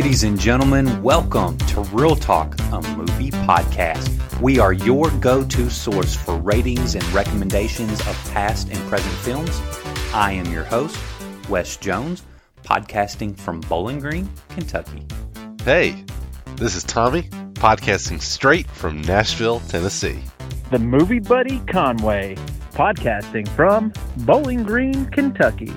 Ladies and gentlemen, welcome to Real Talk, a movie podcast. We are your go to source for ratings and recommendations of past and present films. I am your host, Wes Jones, podcasting from Bowling Green, Kentucky. Hey, this is Tommy, podcasting straight from Nashville, Tennessee. The movie buddy Conway, podcasting from Bowling Green, Kentucky.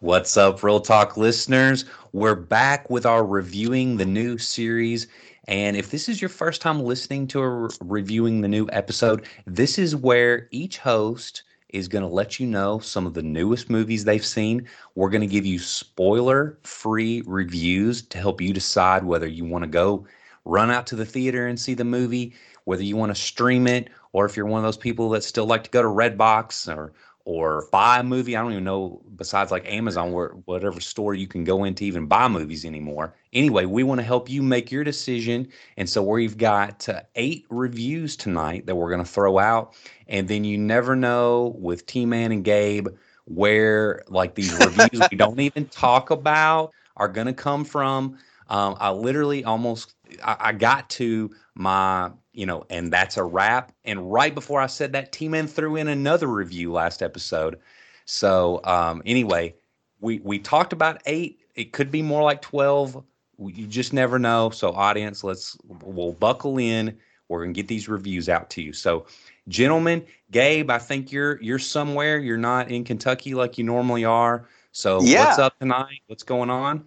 What's up, Real Talk listeners? We're back with our reviewing the new series. And if this is your first time listening to a re- reviewing the new episode, this is where each host is going to let you know some of the newest movies they've seen. We're going to give you spoiler free reviews to help you decide whether you want to go run out to the theater and see the movie, whether you want to stream it, or if you're one of those people that still like to go to Redbox or or buy a movie. I don't even know besides like Amazon where whatever store you can go into even buy movies anymore. Anyway, we want to help you make your decision, and so we've got uh, eight reviews tonight that we're going to throw out, and then you never know with T Man and Gabe where like these reviews we don't even talk about are going to come from. Um, I literally almost I, I got to my you know, and that's a wrap. And right before I said that, T Man threw in another review last episode. So um, anyway, we we talked about eight. It could be more like twelve. You just never know. So audience, let's we'll buckle in. We're gonna get these reviews out to you. So, gentlemen, Gabe, I think you're you're somewhere. You're not in Kentucky like you normally are. So Yeah. what's up tonight? What's going on?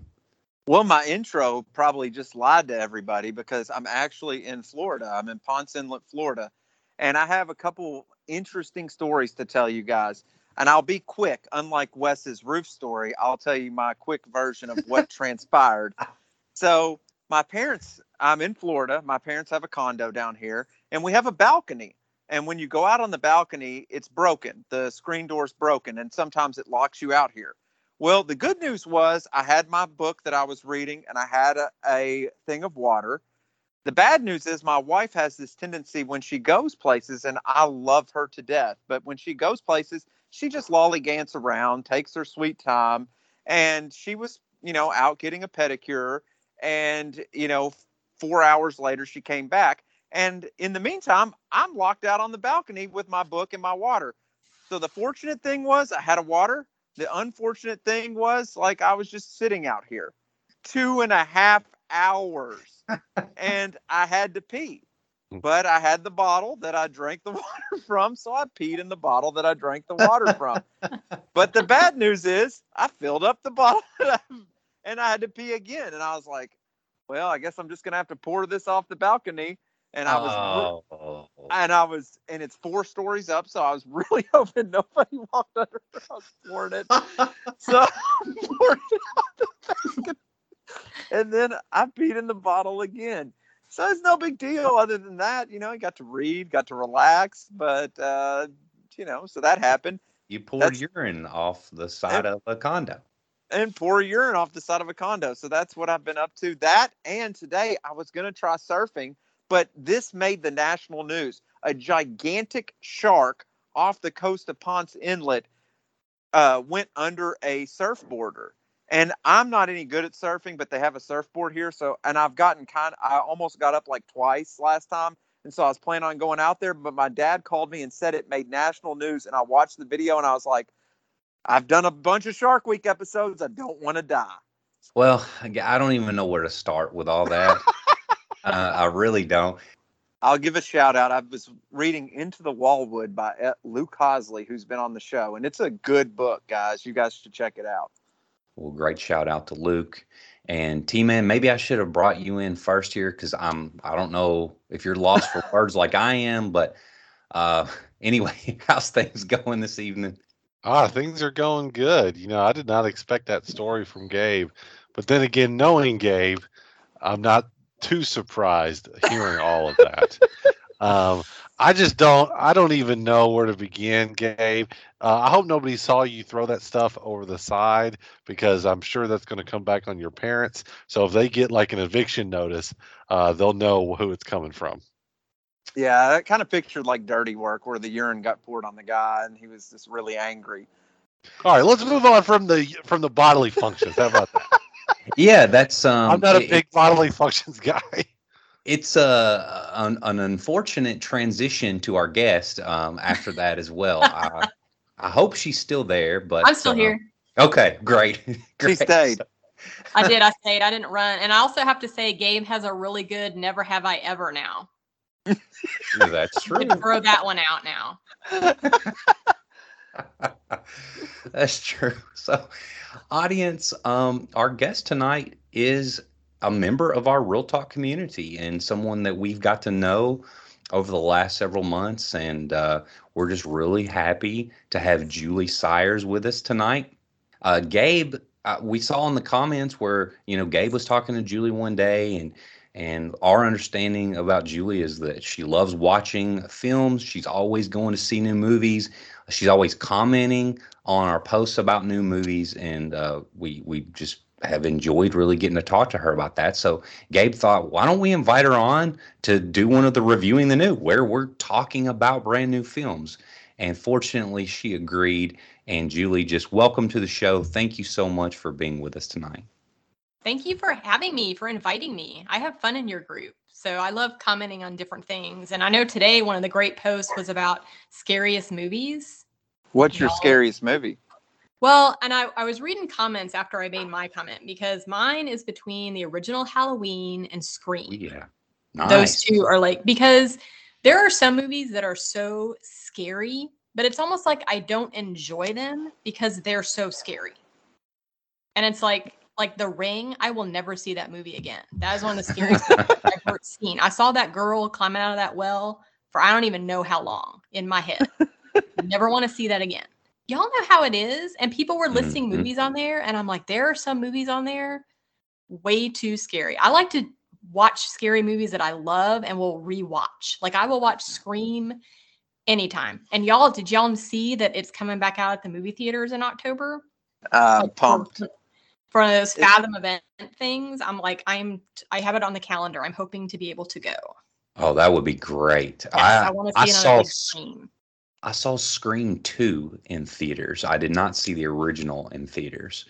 Well, my intro probably just lied to everybody because I'm actually in Florida. I'm in Ponce Inlet, Florida. And I have a couple interesting stories to tell you guys. And I'll be quick. Unlike Wes's roof story, I'll tell you my quick version of what transpired. So, my parents, I'm in Florida. My parents have a condo down here, and we have a balcony. And when you go out on the balcony, it's broken. The screen door's broken, and sometimes it locks you out here. Well, the good news was I had my book that I was reading and I had a, a thing of water. The bad news is my wife has this tendency when she goes places, and I love her to death, but when she goes places, she just lollygants around, takes her sweet time. And she was, you know, out getting a pedicure. And, you know, four hours later, she came back. And in the meantime, I'm locked out on the balcony with my book and my water. So the fortunate thing was I had a water the unfortunate thing was, like, I was just sitting out here two and a half hours and I had to pee. Hmm. But I had the bottle that I drank the water from, so I peed in the bottle that I drank the water from. but the bad news is, I filled up the bottle and I had to pee again. And I was like, well, I guess I'm just going to have to pour this off the balcony. And I was oh. and I was, and it's four stories up, so I was really hoping nobody walked under. I was pouring it, so I poured it out the basket, and then I peed in the bottle again. So it's no big deal. Other than that, you know, I got to read, got to relax, but uh, you know, so that happened, You poured That's- urine off the side of a condo. and pour urine off the side of a condo. So that's what I've been up to. That and today I was going to try surfing, but this made the national news. A gigantic shark off the coast of Ponce Inlet uh, went under a surfboarder. And I'm not any good at surfing, but they have a surfboard here. So, and I've gotten kind I almost got up like twice last time. And so I was planning on going out there, but my dad called me and said it made national news. And I watched the video and I was like, I've done a bunch of Shark Week episodes. I don't want to die. Well, I don't even know where to start with all that. uh, I really don't. I'll give a shout out. I was reading Into the Wallwood by uh, Luke Hosley, who's been on the show, and it's a good book, guys. You guys should check it out. Well, great shout out to Luke and T Man. Maybe I should have brought you in first here because I'm. I don't know if you're lost for words like I am, but uh, anyway, how's things going this evening? Ah, things are going good. You know, I did not expect that story from Gabe, but then again, knowing Gabe, I'm not too surprised hearing all of that. um, I just don't. I don't even know where to begin, Gabe. Uh, I hope nobody saw you throw that stuff over the side because I'm sure that's going to come back on your parents. So if they get like an eviction notice, uh, they'll know who it's coming from. Yeah, that kind of pictured like dirty work where the urine got poured on the guy and he was just really angry. All right, let's move on from the from the bodily functions. How about that? Yeah, that's um. I'm not a it- big bodily functions guy. It's a an, an unfortunate transition to our guest um, after that as well. I, I hope she's still there, but I'm still um, here. Okay, great. She stayed. I did. I stayed. I didn't run. And I also have to say, Gabe has a really good "Never Have I Ever" now. That's true. throw that one out now. That's true. So, audience, um, our guest tonight is a member of our Real Talk community and someone that we've got to know over the last several months. And uh, we're just really happy to have Julie Sires with us tonight. Uh, Gabe, uh, we saw in the comments where, you know, Gabe was talking to Julie one day and and our understanding about Julie is that she loves watching films. She's always going to see new movies. She's always commenting on our posts about new movies, and uh, we we just have enjoyed really getting to talk to her about that. So Gabe thought, why don't we invite her on to do one of the reviewing the new, where we're talking about brand new films. And fortunately, she agreed. And Julie, just welcome to the show. Thank you so much for being with us tonight. Thank you for having me, for inviting me. I have fun in your group. So I love commenting on different things. And I know today one of the great posts was about scariest movies. What's your scariest movie? Well, and I, I was reading comments after I made my comment because mine is between the original Halloween and Scream. Oh, yeah. Nice. Those two are like, because there are some movies that are so scary, but it's almost like I don't enjoy them because they're so scary. And it's like, like The Ring, I will never see that movie again. That is one of the scariest movies I've ever seen. I saw that girl climbing out of that well for I don't even know how long in my head. never want to see that again. Y'all know how it is. And people were listing Mhm. movies on there, and I'm like, there are some movies on there way too scary. I like to watch scary movies that I love and will rewatch. Like I will watch Scream anytime. And y'all, did y'all see that it's coming back out at the movie theaters in October? Uh, Like, for- pumped. For those Fathom event things, I'm like, I'm, I have it on the calendar. I'm hoping to be able to go. Oh, that would be great. Yes, I, I, want to I see saw another screen. I saw Scream 2 in theaters. I did not see the original in theaters.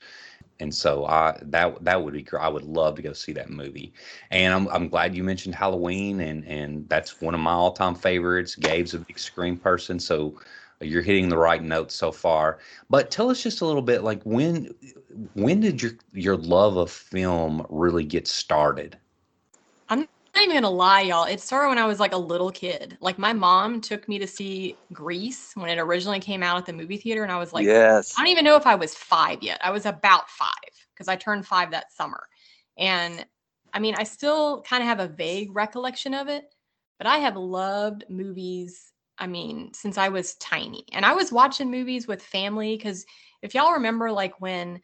And so I that that would be great. I would love to go see that movie. And I'm I'm glad you mentioned Halloween and and that's one of my all-time favorites. Gabe's a big Scream person, so you're hitting the right notes so far. But tell us just a little bit like when when did your your love of film really get started? I'm not even gonna lie, y'all. It started when I was like a little kid. Like my mom took me to see Grease when it originally came out at the movie theater, and I was like, yes. I don't even know if I was five yet. I was about five because I turned five that summer. And I mean, I still kind of have a vague recollection of it, but I have loved movies. I mean, since I was tiny. And I was watching movies with family because if y'all remember, like when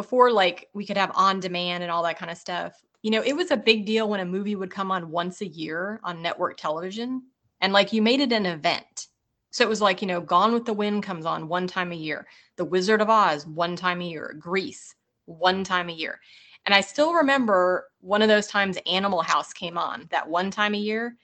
before, like we could have on demand and all that kind of stuff, you know, it was a big deal when a movie would come on once a year on network television. And like you made it an event. So it was like, you know, Gone with the Wind comes on one time a year. The Wizard of Oz, one time a year. Grease, one time a year. And I still remember one of those times Animal House came on that one time a year.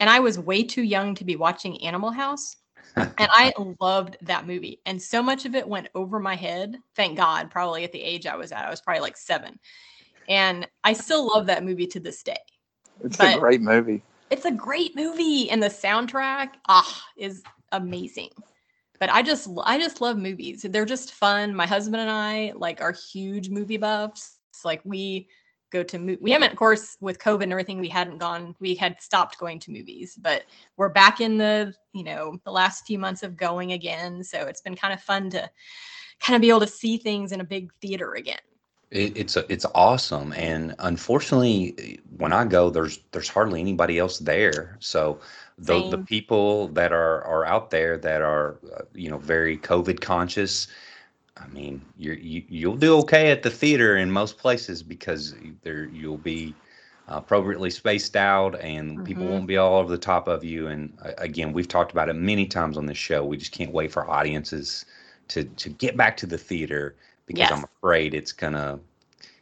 And I was way too young to be watching Animal House. And I loved that movie. And so much of it went over my head. Thank God, probably at the age I was at. I was probably like seven. And I still love that movie to this day. It's but- a great movie. It's a great movie. And the soundtrack, ah, is amazing but i just i just love movies they're just fun my husband and i like are huge movie buffs It's like we go to mo- we haven't of course with covid and everything we hadn't gone we had stopped going to movies but we're back in the you know the last few months of going again so it's been kind of fun to kind of be able to see things in a big theater again It, it's a, it's awesome, and unfortunately, when I go, there's there's hardly anybody else there. So the the people that are are out there that are uh, you know very COVID conscious, I mean, you're, you you'll do okay at the theater in most places because there you'll be appropriately spaced out, and people Mhm. won't be all over the top of you. And uh, again, we've talked about it many times on this show. We just can't wait for audiences to to get back to the theater because Yes. I'm afraid it's gonna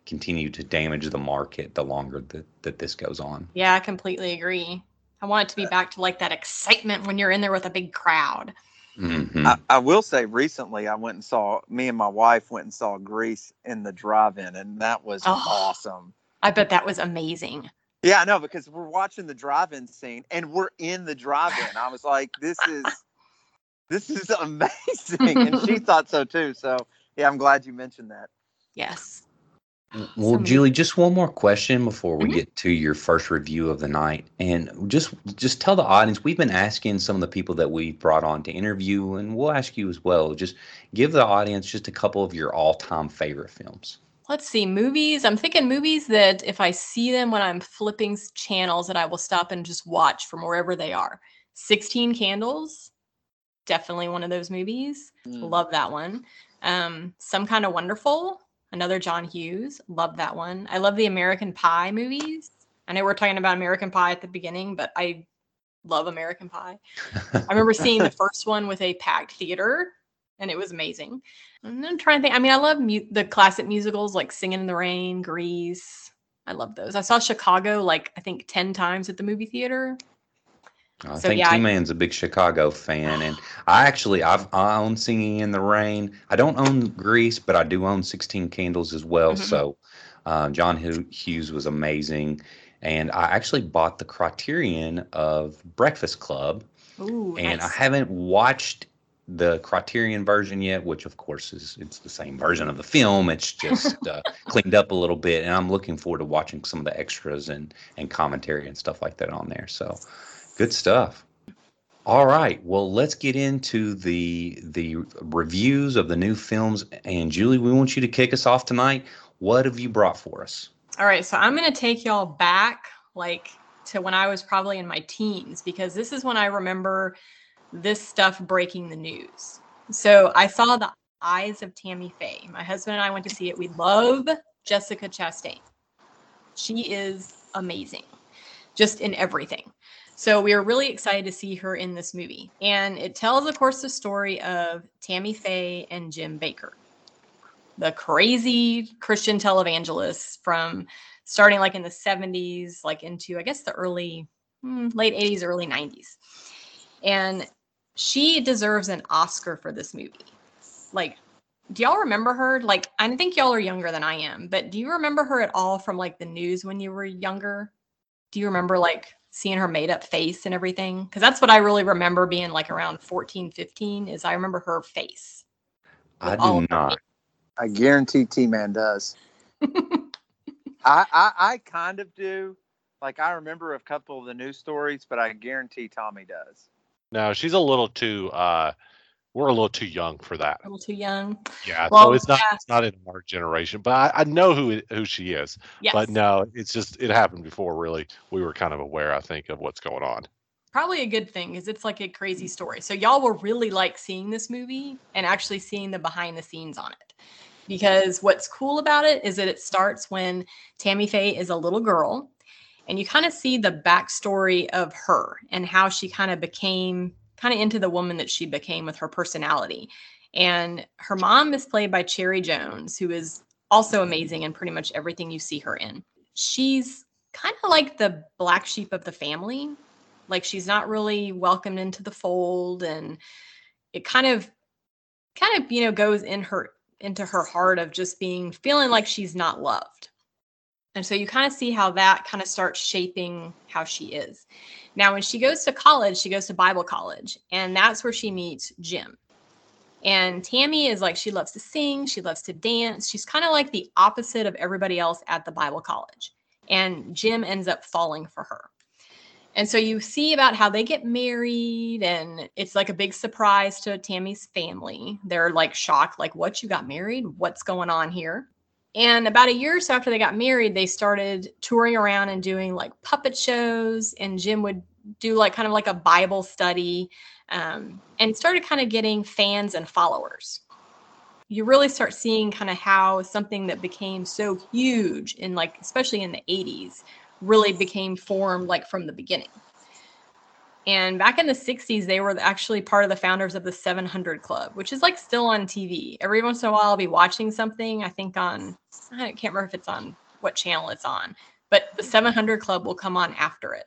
continue to damage the market the longer that, that this goes on. yeah i completely agree i want it to be back to like that excitement when you're in there with a big crowd Mhm. I, I will say recently I went and saw me and my wife went and saw Grease in the drive-in and that was Oh. awesome. I bet that was amazing. Yeah, I know because we're watching the drive-in scene and we're in the drive-in. I was like, this is this is amazing. and she thought so too. So yeah, I'm glad you mentioned that. Yes. Well, many- Julie, just one more question before we Mhm. get to your first review of the night, and just just tell the audience we've been asking some of the people that we brought on to interview, and we'll ask you as well. Just give the audience just a couple of your all-time favorite films. Let's see, movies. I'm thinking movies that if I see them when I'm flipping channels, that I will stop and just watch from wherever they are. 16 Candles, definitely one of those movies. Mm. Love that one. Um, Some Kind of Wonderful, another John Hughes. Love that one. I love the American Pie movies. I know we're talking about American Pie at the beginning, but I love American Pie. I remember seeing the first one with a packed theater, and it was amazing. And I'm trying to think. I mean, I love mu- the classic musicals like Singing in the Rain, Grease. I love those. I saw Chicago like I think ten times at the movie theater. I So, think yeah, I- T-Man's a big Chicago fan, and I actually I've I own Singing in the Rain. I don't own Grease, but I do own Sixteen Candles as well. Mhm. So, uh, John Hughes was amazing, and I actually bought the Criterion of Breakfast Club, Ooh, and I haven't watched the Criterion version yet, which of course is it's the same version of the film. It's just uh, cleaned up a little bit, and I'm looking forward to watching some of the extras and and commentary and stuff like that on there. So, good stuff. All right, well, let's get into the the reviews of the new films. And Julie, we want you to kick us off tonight. What have you brought for us? All right, so I'm going to take y'all back like to when I was probably in my teens because this is when I remember this stuff breaking the news. So I saw The Eyes of Tammy Faye. My husband and I went to see it. We love Jessica Chastain. She is amazing, just in everything. So we are really excited to see her in this movie. And it tells, of course, the story of Tammy Faye and Jim Bakker the crazy Christian televangelists from starting like in the 70s, like into, I guess, the early, hmm, late 80s, early 90s. And she deserves an Oscar for this movie. Like, do y'all remember her? Like, I think y'all are younger than I am, but do you remember her at all from like the news when you were younger? Do you remember like seeing her made up face and everything? Because that's what I really remember being like around 14, 15, is I remember her face. I do not. I guarantee T Man does. I, I I kind of do. Like I remember a couple of the news stories, but I guarantee Tommy does. No, she's a little too. uh We're a little too young for that. a little too young. Yeah, so it's not. yeah. It's not in our generation, but I, I know who it- who she is. Yes. But no, it's just it happened before. Really, we were kind of aware, I think, of what's going on. Probably a good thing because it's like a crazy story. So y'all will really like seeing this movie and actually seeing the behind the scenes on it. Because what's cool about it is that it starts when Tammy Faye is a little girl and you kind of see the backstory of her and how she kind of became kind of into the woman that she became with her personality. And her mom is played by Cherry Jones, who is also amazing in pretty much everything you see her in. She's kind of like the black sheep of the family. Like she's not really welcomed into the fold and it kind of kind of, you know, goes in her into her heart of just being feeling like she's not loved. And so you kind of see how that kind of starts shaping how she is. Now, when she goes to college, she goes to Bible college, and that's where she meets Jim. And Tammy is like, she loves to sing, she loves to dance. She's kind of like the opposite of everybody else at the Bible college. And Jim ends up falling for her. And so you see about how they get married, and it's like a big surprise to Tammy's family. They're like shocked, like, what, you got married? What's going on here? And about a year or so after they got married, they started touring around and doing like puppet shows, and Jim would do like kind of like a Bible study um, and started kind of getting fans and followers. You really start seeing kind of how something that became so huge in like, especially in the 80s, really became formed like from the beginning. And back in the 60s, they were actually part of the founders of the 700 Club, which is like still on TV. Every once in a while, I'll be watching something, I think on, I can't remember if it's on what channel it's on, but the 700 Club will come on after it.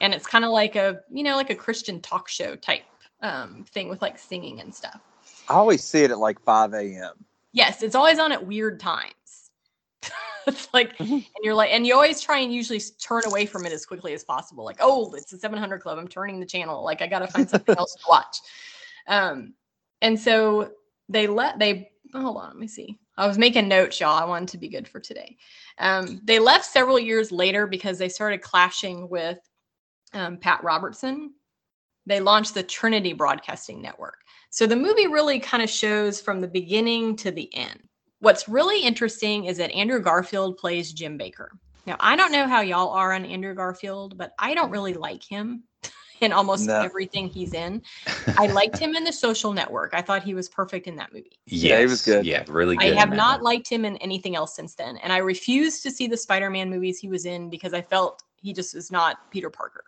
And it's kind of like a, you know, like a Christian talk show type um, thing with like singing and stuff. I always see it at like 5 a.m. Yes, it's always on at weird times. it's like, Mm-hmm. and you're like, and you always try and usually turn away from it as quickly as possible. Like, oh, it's the 700 Club. I'm turning the channel. Like, I got to find something else to watch. Um, and so they let they hold on. Let me see. I was making notes, y'all. I wanted to be good for today. Um, they left several years later because they started clashing with um, Pat Robertson. They launched the Trinity Broadcasting Network. So the movie really kind of shows from the beginning to the end. What's really interesting is that Andrew Garfield plays Jim Bakker. Now, I don't know how y'all are on Andrew Garfield, but I don't really like him in almost No. everything he's in. I liked him in The Social Network. I thought he was perfect in that movie. Yes, he was good. Yeah, really good. I have not one. liked him in anything else since then. And I refused to see the Spider Man movies he was in because I felt he just was not Peter Parker.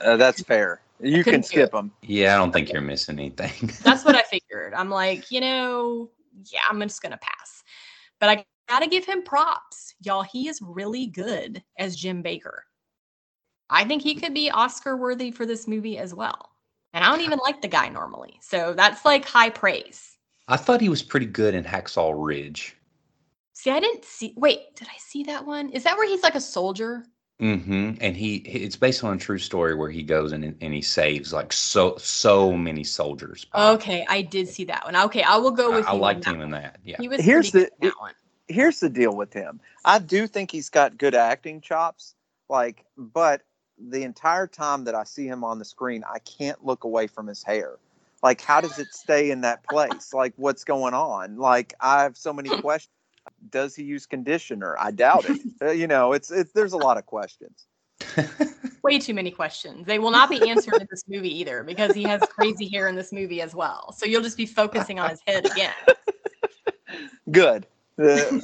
Uh, that's fair. You can skip them. Yeah, I don't think you're missing anything. That's what I figured. I'm like, you know, yeah, I'm just going to pass. But I got to give him props. Y'all, he is really good as Jim Bakker. I think he could be Oscar worthy for this movie as well. And I don't even like the guy normally. So that's like high praise. I thought he was pretty good in Hacksaw Ridge. See, I didn't see. Wait, did I see that one? Is that where he's like a soldier? Hmm And he, it's based on a true story where he goes and and he saves like so so many soldiers. Okay, I did see that one. Okay, I will go with I you. on liked that him in that. Yeah. He was Here's the- in that one. Here's the deal with him. I do think he's got good acting chops. Like, but the entire time that I see him on the screen, I can't look away from his hair. Like, how does it stay in that place? Like, what's going on? Like, I have so many questions. Does he use conditioner? I doubt it. Uh, you know, it's it's there's a lot of questions. Way too many questions. They will not be answered in this movie either because he has crazy hair in this movie as well. So you'll just be focusing on his head again. Good. Uh,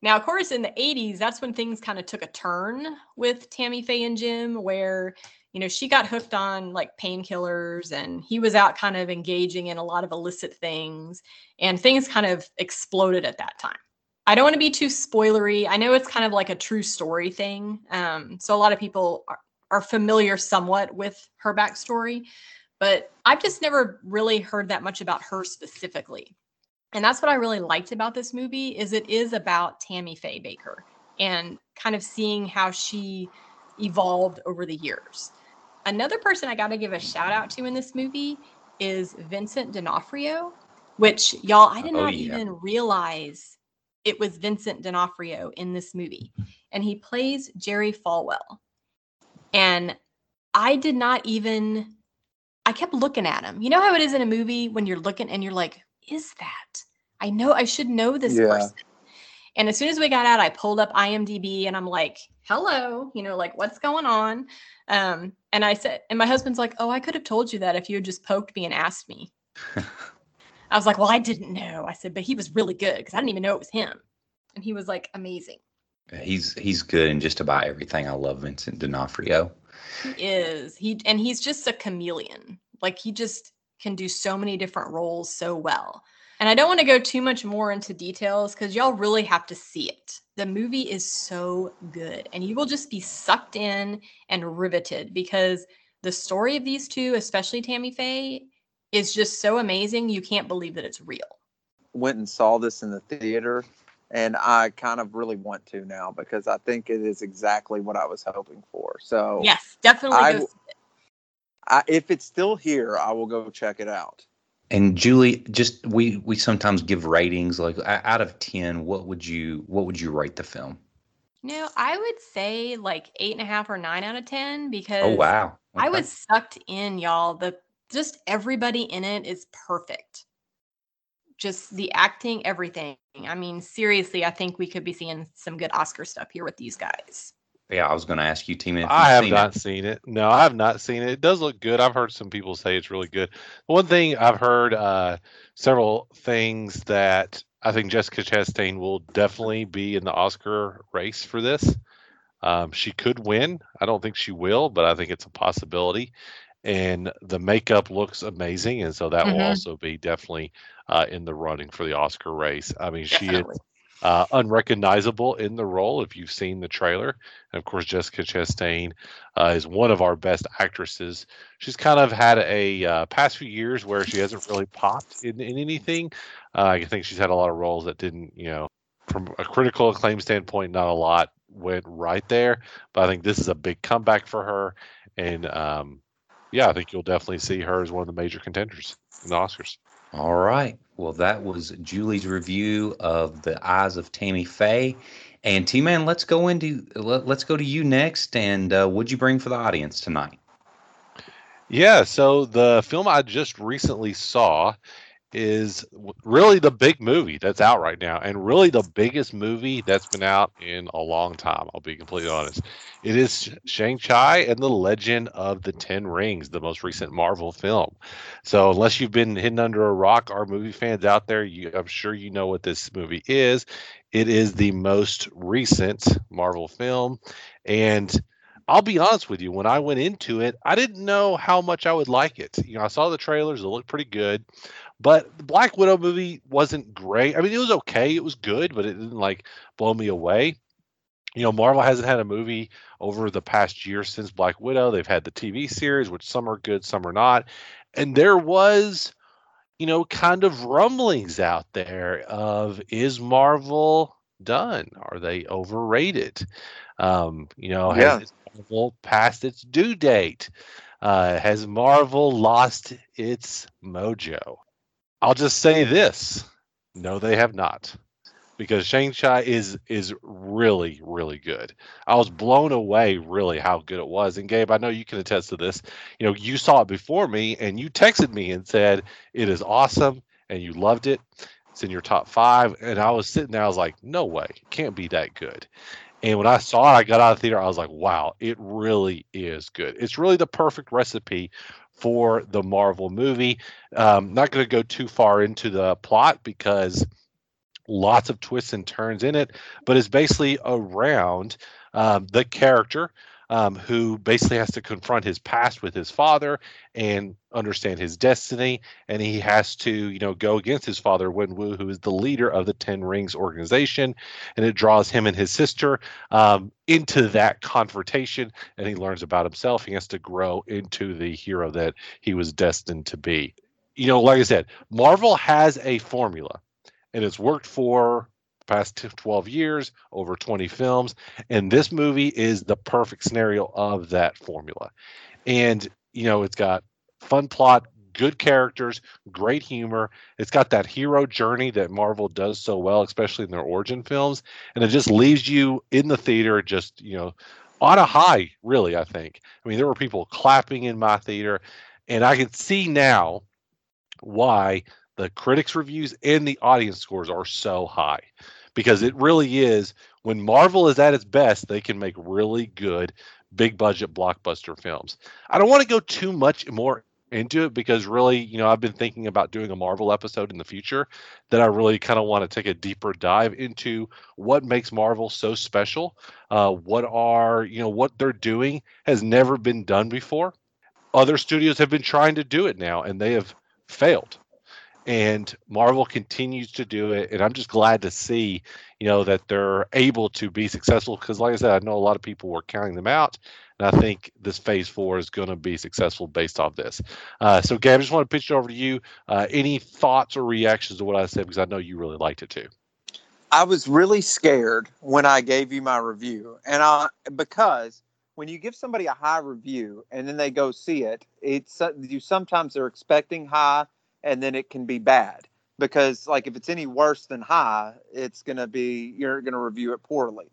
Now, of course, in the 80s, that's when things kind of took a turn with Tammy Faye and Jim, where, you know, she got hooked on like painkillers and he was out kind of engaging in a lot of illicit things and things kind of exploded at that time. I don't want to be too spoilery. I know it's kind of like a true story thing. Um, so a lot of people are, are familiar somewhat with her backstory, but I've just never really heard that much about her specifically and that's what I really liked about this movie is it is about Tammy Faye Bakker and kind of seeing how she evolved over the years. Another person I got to give a shout out to in this movie is Vincent D'Onofrio, which y'all I did Oh, not yeah. even realize it was Vincent D'Onofrio in this movie, and he plays Jerry Falwell. And I did not even I kept looking at him. You know how it is in a movie when you're looking and you're like, is that? I know I should know this Yeah. person. And as soon as we got out, I pulled up IMDb and I'm like, hello, you know, like what's going on? Um, and I said, and my husband's like, oh, I could have told you that if you had just poked me and asked me. I was like, well, I didn't know. I said, but he was really good because I didn't even know it was him. And he was like, amazing. He's he's good in just about everything. I love Vincent D'Onofrio. He is. He and he's just a chameleon. Like he just can do so many different roles so well. And I don't want to go too much more into details because y'all really have to see it. The movie is so good and you will just be sucked in and riveted because the story of these two, especially Tammy Faye, is just so amazing. You can't believe that it's real. went and saw this in the theater, and I kind of really want to now because I think it is exactly what I was hoping for. So, Yes, definitely I go. see it. I, if it's still here, I will go check it out. And Julie, just we we sometimes give ratings like out of ten. What would you what would you rate the film? No, I would say like eight and a half or nine out of ten oh, because Oh wow! I was sucked in, y'all. The just everybody in it is perfect. Just the acting, everything. I mean, seriously, I think we could be seeing some good Oscar stuff here with these guys. Yeah, I was going to ask you, Team. If I you've have seen not It. seen it. No, I have not seen it. It does look good. I've heard some people say it's really good. One thing I've heard uh, several things that I think Jessica Chastain will definitely be in the Oscar race for this. Um, she could win. I don't think she will, but I think it's a possibility. And the makeup looks amazing, and so that will Mhm. also be definitely uh, in the running for the Oscar race. I mean, she is Definitely. Uh, unrecognizable in the role if you've seen the trailer. And of course, Jessica Chastain uh, is one of our best actresses. She's kind of had a uh, past few years where she hasn't really popped in, in anything. Uh, I think she's had a lot of roles that didn't, you know, from a critical acclaim standpoint, not a lot went right there. But I think this is a big comeback for her. And um, yeah, I think you'll definitely see her as one of the major contenders in the Oscars. All right. Well, that was Julie's review of The Eyes of Tammy Faye. And T Man, let's go into let, us go to you next. And uh, what'd you bring for the audience tonight? Yeah, so the film I just recently saw is really the big movie that's out right now and really the biggest movie that's been out in a long time i'll be completely honest it is shang-chi and the legend of the ten rings the most recent marvel film so unless you've been hidden under a rock our movie fans out there you, i'm sure you know what this movie is it is the most recent marvel film and I'll be honest with you, when I went into it, I didn't know how much I would like it. You know, I saw the trailers, it looked pretty good. But the Black Widow movie wasn't great. I mean, it was okay. It was good, but it didn't like blow me away. You know, Marvel hasn't had a movie over the past year since Black Widow. They've had the TV series, which some are good, some are not. And there was, you know, kind of rumblings out there of is Marvel done? Are they overrated? Um, you know, yeah. has Marvel passed its due date? Uh, has Marvel lost its mojo? I'll just say this: no, they have not, because Shang-Chi is is really really good. I was blown away, really, how good it was. And Gabe, I know you can attest to this. You know, you saw it before me, and you texted me and said it is awesome, and you loved it. It's in your top five, and I was sitting there. I was like, no way, can't be that good. And when I saw it, I got out of the theater. I was like, wow, it really is good. It's really the perfect recipe for the Marvel movie. Um, not going to go too far into the plot because lots of twists and turns in it, but it's basically around um, the character um, who basically has to confront his past with his father and understand his destiny. And he has to, you know, go against his father, Wenwu, who is the leader of the Ten Rings organization. And it draws him and his sister um, into that confrontation. And he learns about himself. He has to grow into the hero that he was destined to be. You know, like I said, Marvel has a formula and it's worked for past 12 years, over 20 films. And this movie is the perfect scenario of that formula. And, you know, it's got fun plot, good characters, great humor. It's got that hero journey that Marvel does so well, especially in their origin films. And it just leaves you in the theater, just, you know, on a high, really, I think. I mean, there were people clapping in my theater. And I can see now why the critics' reviews and the audience scores are so high because it really is when Marvel is at its best, they can make really good big budget blockbuster films. I don't want to go too much more into it because really, you know, I've been thinking about doing a Marvel episode in the future that I really kind of want to take a deeper dive into what makes Marvel so special. Uh, what are, you know, what they're doing has never been done before. Other studios have been trying to do it now and they have failed and Marvel continues to do it. And I'm just glad to see, you know, that they're able to be successful. Because, like I said, I know a lot of people were counting them out, and I think this Phase Four is going to be successful based off this. Uh, so, Gab, I just want to pitch it over to you. Uh, any thoughts or reactions to what I said? Because I know you really liked it too. I was really scared when I gave you my review, and I because when you give somebody a high review and then they go see it, it's you sometimes they're expecting high and then it can be bad. Because like if it's any worse than high it's going to be you're going to review it poorly.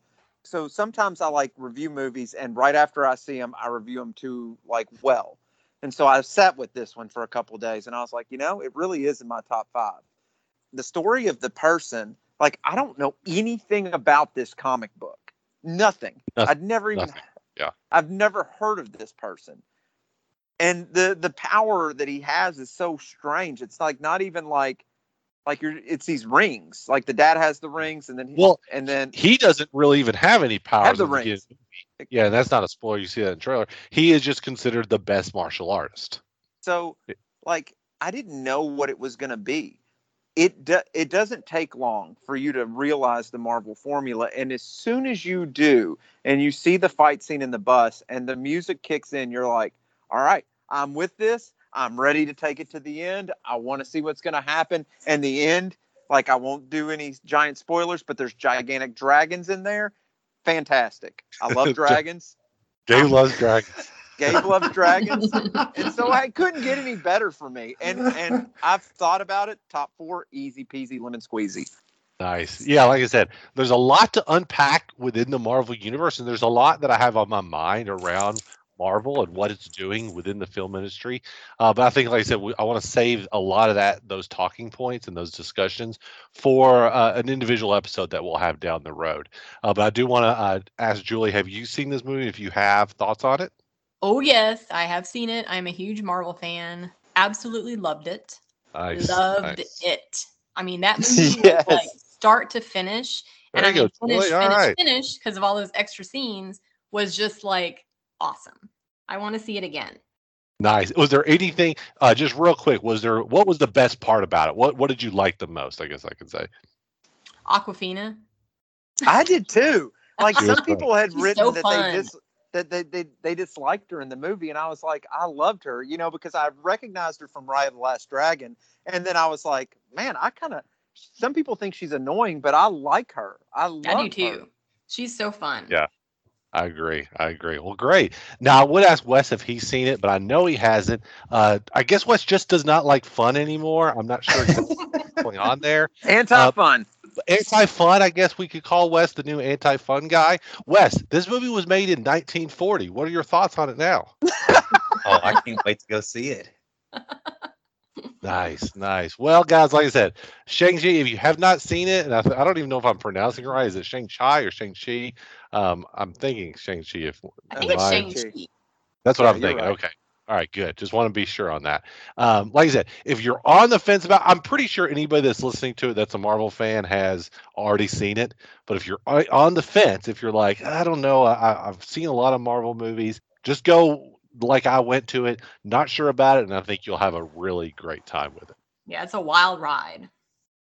So sometimes i like review movies and right after i see them i review them too like well. And so i sat with this one for a couple days and i was like you know it really is in my top five. The story of the person like i don't know anything about this comic book. Nothing, nothing. i'd never even nothing. yeah. I've never heard of this person and the the power that he has is so strange. It's like not even like like you're it's these rings. Like the dad has the rings, and then he, well, and then he doesn't really even have any power. Have the rings. Yeah, and that's not a spoiler. You see that in the trailer. He is just considered the best martial artist. So, like, I didn't know what it was going to be, it do, it doesn't take long for you to realize the Marvel formula, and as soon as you do, and you see the fight scene in the bus, and the music kicks in, you're like, "All right, I'm with this. I'm ready to take it to the end. I want to see what's going to happen." And the end, like I won't do any giant spoilers, but there's gigantic dragons in there. Fantastic. I love dragons. Gabe loves dragons. Gabe loves dragons, and so I couldn't get any better for me. And and I've thought about it. Top four, easy peasy, lemon squeezy. Nice. Yeah, like I said, there's a lot to unpack within the Marvel universe, and there's a lot that I have on my mind around Marvel and what it's doing within the film industry. Uh, but I think, like I said, we, I want to save a lot of that, those talking points and those discussions for uh, an individual episode that we'll have down the road. Uh, but I do want to uh, ask Julie, have you seen this movie? If you have thoughts on it? Oh yes, I have seen it. I'm a huge Marvel fan. Absolutely loved it. Nice, loved nice. it. I mean, that movie Yes. was like start to finish, and I mean go, finish, Julie. Finish, right. finish because of all those extra scenes was just like awesome. I want to see it again. Nice. Was there anything? Uh, just real quick, was there? What was the best part about it? What What did you like the most? I guess I could say. Awkwafina. I did too. Like some people had She's written so that fun. they dis- that they, they they disliked her in the movie, and I was like, I loved her, you know, because I recognized her from Raya the Last Dragon, and then I was like, man, I kind of. Some people think she's annoying, but I like her. I love I do her. too. She's so fun. Yeah. I agree. I agree. Well, great. Now, I would ask Wes if he's seen it, but I know he hasn't. Uh, I guess Wes just does not like fun anymore. I'm not sure what's going on there. Anti fun. Anti fun, I guess we could call Wes the new anti fun guy. Wes, this movie was made in 1940. What are your thoughts on it now? Oh, I can't wait to go see it. Nice, nice. Well, guys, like I said, Shang-Chi, if you have not seen it, and I, th- I don't even know if I'm pronouncing it right, is it Shang-Chi or Shang-Chi? Um, I'm thinking Shang-Chi. If I think it's Shang-Chi. That's what Yeah, I'm thinking. right. Okay. All right, good. Just want to be sure on that. Um, like I said, if you're on the fence about, I'm pretty sure anybody that's listening to it that's a Marvel fan has already seen it. But if you're on the fence, if you're like, I don't know, I, I've seen a lot of Marvel movies, just go like I went to it, not sure about it, and I think you'll have a really great time with it. Yeah, it's a wild ride.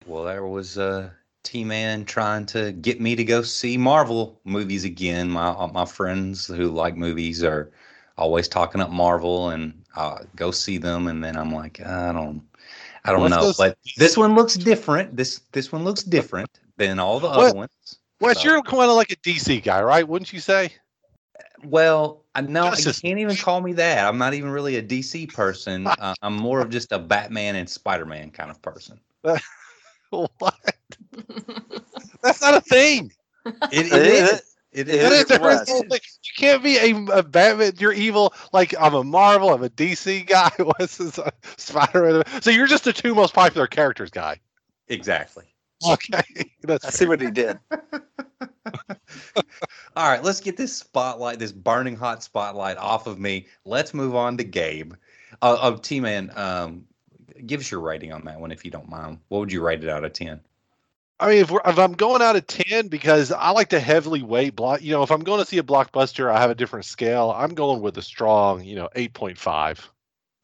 Well, there was uh, T Man trying to get me to go see Marvel movies again. My uh, my friends who like movies are always talking up Marvel and uh, go see them, and then I'm like, I don't, I don't What's know. those- But this one looks different. This this one looks different than all the What- other ones. Wes, So- you're kind of like a DC guy, right? Wouldn't you say? Well, I know you can't even call me that. I'm not even really a DC person. Uh, I'm more of just a Batman and Spider Man kind of person. what? That's not a thing. It, It it is. is. It It That is. is, is there Wes. is no thing. You can't be a, a Batman. You're evil. Like I'm a Marvel. I'm a DC guy. Wes is a Spider-Man. So you're just the two most popular characters guy. Exactly. Okay, that's I see what he did. All right, let's get this spotlight, this burning hot spotlight off of me. Let's move on to Gabe. Uh, uh, T Man, um, give us your rating on that one if you don't mind. What would you rate it out of 10? I mean, if, we're, if I'm going out of ten, because I like to heavily weight block. You know, if I'm going to see a blockbuster, I have a different scale. I'm going with a strong, you know, eight point five.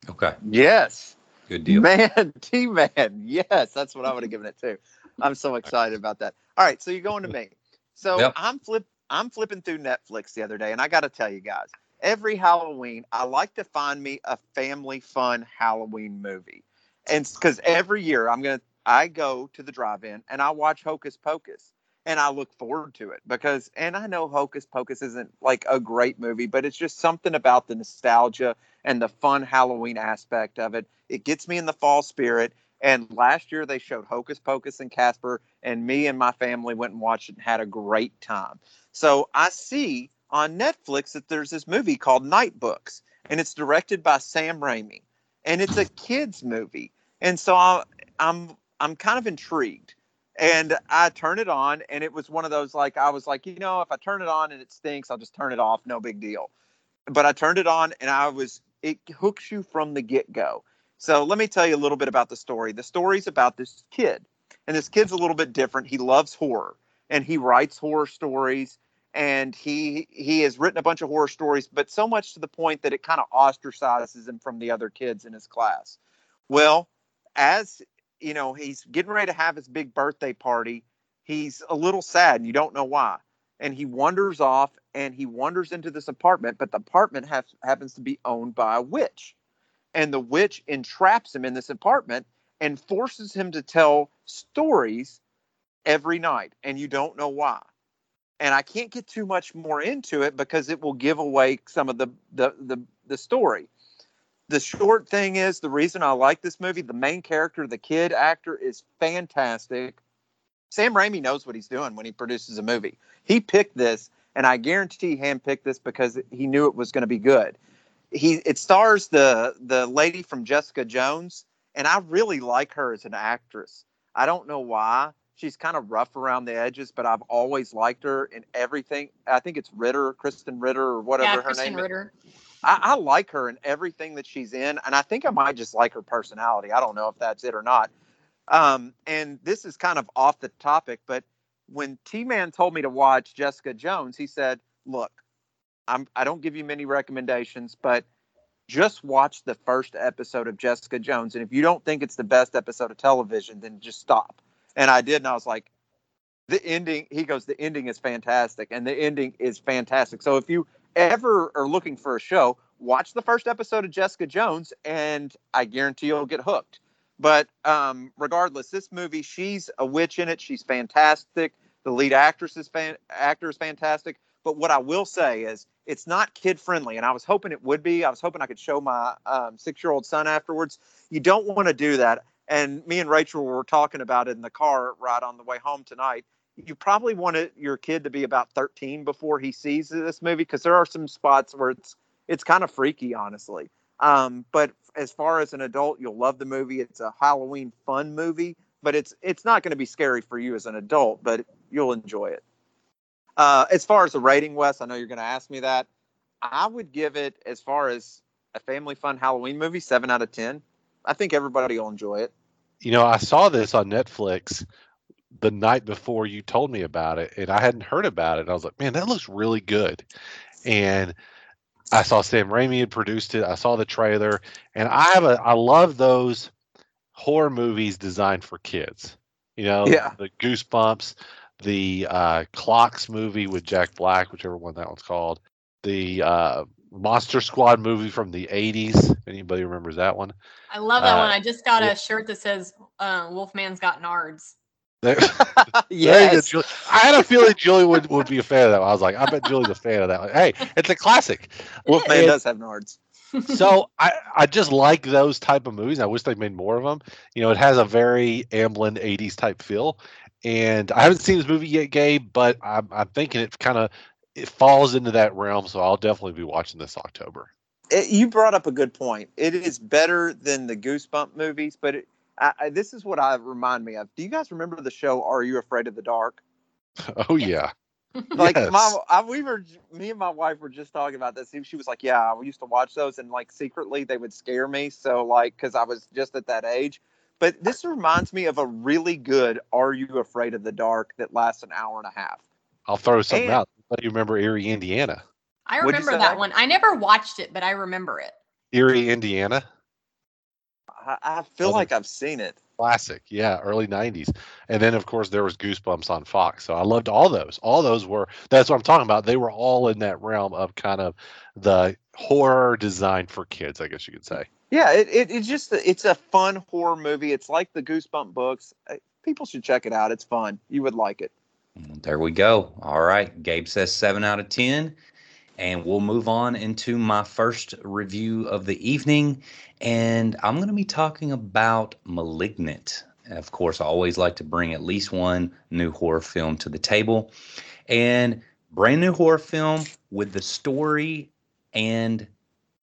Okay, Yes. good deal. Man, T Man. Yes, that's what I would have given it too. I'm so excited about that. All right, so you're going to me. So Yep. I'm flip I'm flipping through Netflix the other day, and I got to tell you guys, every Halloween I like to find me a family fun Halloween movie, and because every year I'm gonna I go to the drive-in and I watch Hocus Pocus. And I look forward to it because, and I know Hocus Pocus isn't like a great movie, but it's just something about the nostalgia and the fun Halloween aspect of it. It gets me in the fall spirit. And last year they showed Hocus Pocus and Casper, and me and my family went and watched it and had a great time. So I see on Netflix that there's this movie called Night Books, and it's directed by Sam Raimi, and it's a kids movie. And so I, I'm I'm kind of intrigued. And I turn it on, and it was one of those like I was like, you know, if I turn it on and it stinks, I'll just turn it off, no big deal. But I turned it on, and I was it hooks you from the get go. So let me tell you a little bit about the story. The story's about this kid, and this kid's a little bit different. He loves horror, and he writes horror stories, and he he has written a bunch of horror stories, but so much to the point that it kind of ostracizes him from the other kids in his class. Well, as you know, he's getting ready to have his big birthday party. He's a little sad and you don't know why. And he wanders off and he wanders into this apartment, but the apartment has, happens to be owned by a witch. And the witch entraps him in this apartment and forces him to tell stories every night. And you don't know why. And I can't get too much more into it because it will give away some of the the the, the story the short thing is the reason I like this movie, the main character, the kid actor, is fantastic. Sam Raimi knows what he's doing when he produces a movie. He picked this, and I guarantee handpicked this because he knew it was going to be good. He it stars the the lady from Jessica Jones, and I really like her as an actress. I don't know why. She's kind of rough around the edges, but I've always liked her in everything. I think it's Ritter, Krysten Ritter, or whatever yeah, her Krysten name Ritter. is. I, I like her in everything that she's in, and I think I might just like her personality. I don't know if that's it or not. Um, and this is kind of off the topic, but when T Man told me to watch Jessica Jones, he said, "Look, I'm I don't give you many recommendations, but just watch the first episode of Jessica Jones, and if you don't think it's the best episode of television, then just stop." And I did, and I was like, "The ending." He goes, "The ending is fantastic," and the ending is fantastic. So if you ever are looking for a show, watch the first episode of Jessica Jones, and I guarantee you'll get hooked. But um, regardless, this movie, she's a witch in it. She's fantastic. The lead actress is fan- actor is fantastic. But what I will say is, it's not kid friendly, and I was hoping it would be. I was hoping I could show my um, six year old son afterwards. You don't want to do that. And me and Rachel were talking about it in the car ride on the way home tonight you probably want your kid to be about 13 before he sees this movie because there are some spots where it's it's kind of freaky honestly um, but as far as an adult you'll love the movie it's a halloween fun movie but it's it's not going to be scary for you as an adult but you'll enjoy it uh, as far as the rating wes i know you're going to ask me that i would give it as far as a family fun halloween movie 7 out of 10 i think everybody will enjoy it You know, I saw this on Netflix the night before you told me about it, and I hadn't heard about it. I was like, man, that looks really good. And I saw Sam Raimi had produced it. I saw the trailer, and I have a I love those horror movies designed for kids. You know, Yeah. the Goosebumps, the uh, Clocks movie with Jack Black, whichever one that one's called, the uh, Monster Squad movie from the '80s. Anybody remembers that one? I love that Uh, one. I just got yeah. a shirt that says uh, "Wolfman's got nards." There, Very good, yes Julie. I had a feeling Julie would, would be a fan of that. one. I was like, I bet Julie's a fan of that. one. Hey, it's a classic. wolfman And does have nards so I, I just like those type of movies. I wish they made more of them. You know, it has a very Amblin '80s type feel, and I haven't seen this movie yet, Gabe, but I'm, I'm thinking it kind of it falls into that realm. So I'll definitely be watching this October. it, you brought up a good point. It is better than the Goosebump movies, but it, I, I, this is what I remind me of. Do you guys remember the show Are You Afraid of the Dark? Oh yeah, Like Yes. my, I, we were, me and my wife were just talking about this. She was like, "Yeah, we used to watch those, and like secretly they would scare me." So like, because I was just at that age. But this reminds me of a really good Are You Afraid of the Dark that lasts an hour and a half. I'll throw something And- out. But you remember Eerie, Indiana? I remember that one. I never watched it, but I remember it. Eerie, Indiana. I, I feel Other- like I've seen it. classic yeah early 90s and then of course there was goosebumps on fox so i loved all those all those were that's what i'm talking about they were all in that realm of kind of the horror designed for kids i guess you could say Yeah, it, it it's just it's a fun horror movie. It's like the Goosebump books. People should check it out. It's fun. You would like it. Mm, there we go. All right. Gabe says seven out of 10. And we'll move on into my first review of the evening. And I'm going to be talking about Malignant. Of course, I always like to bring at least one new horror film to the table. And brand new horror film with the story and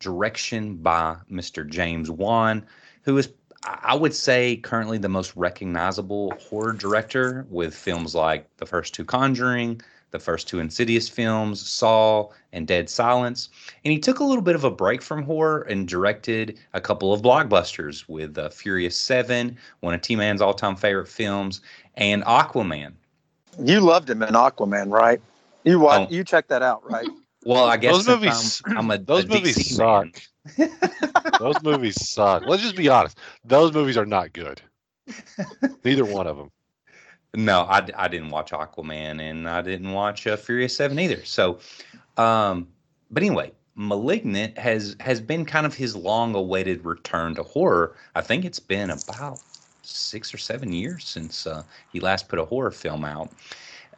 direction by Mr. James Wan, who is, I would say, currently the most recognizable horror director with films like the first two Conjuring, the first two Insidious films, Saw, and Dead Silence. And he took a little bit of a break from horror and directed a couple of blockbusters with uh, Furious 7, one of T Man's all time favorite films, and Aquaman. You loved him in Aquaman, right? You watch, Oh. you checked that out, right? Well, I guess those movies I'm, I'm a, those a movies DC suck those movies suck let's just be honest those movies are not good Neither one of them. No, I, I didn't watch Aquaman and I didn't watch uh, Furious Seven either. So, um, but anyway, Malignant has has been kind of his long-awaited return to horror. I think it's been about six or seven years since uh, he last put a horror film out.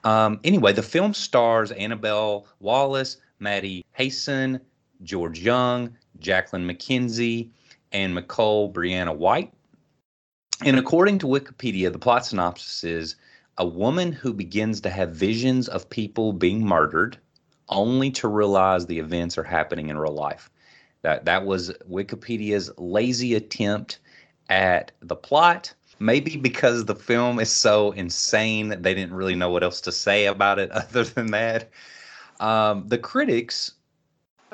Um, anyway, the film stars Annabelle Wallis, Maddie Hasson, George Young, Jacqueline McKenzie, and Nicole Brianna White. And according to Wikipedia, the plot synopsis is a woman who begins to have visions of people being murdered only to realize the events are happening in real life. That that was Wikipedia's lazy attempt at the plot. Maybe because the film is so insane they didn't really know what else to say about it other than that. Um, the critics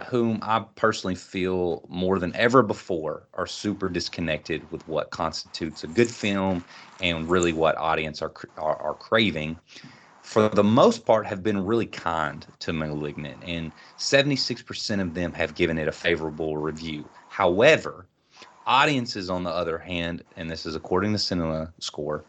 whom I personally feel more than ever before are super disconnected with what constitutes a good film and really what audience are, are, are craving. For the most part, have been really kind to *Malignant*, and 76% of them have given it a favorable review. However, audiences, on the other hand, and this is according to Cinema Score,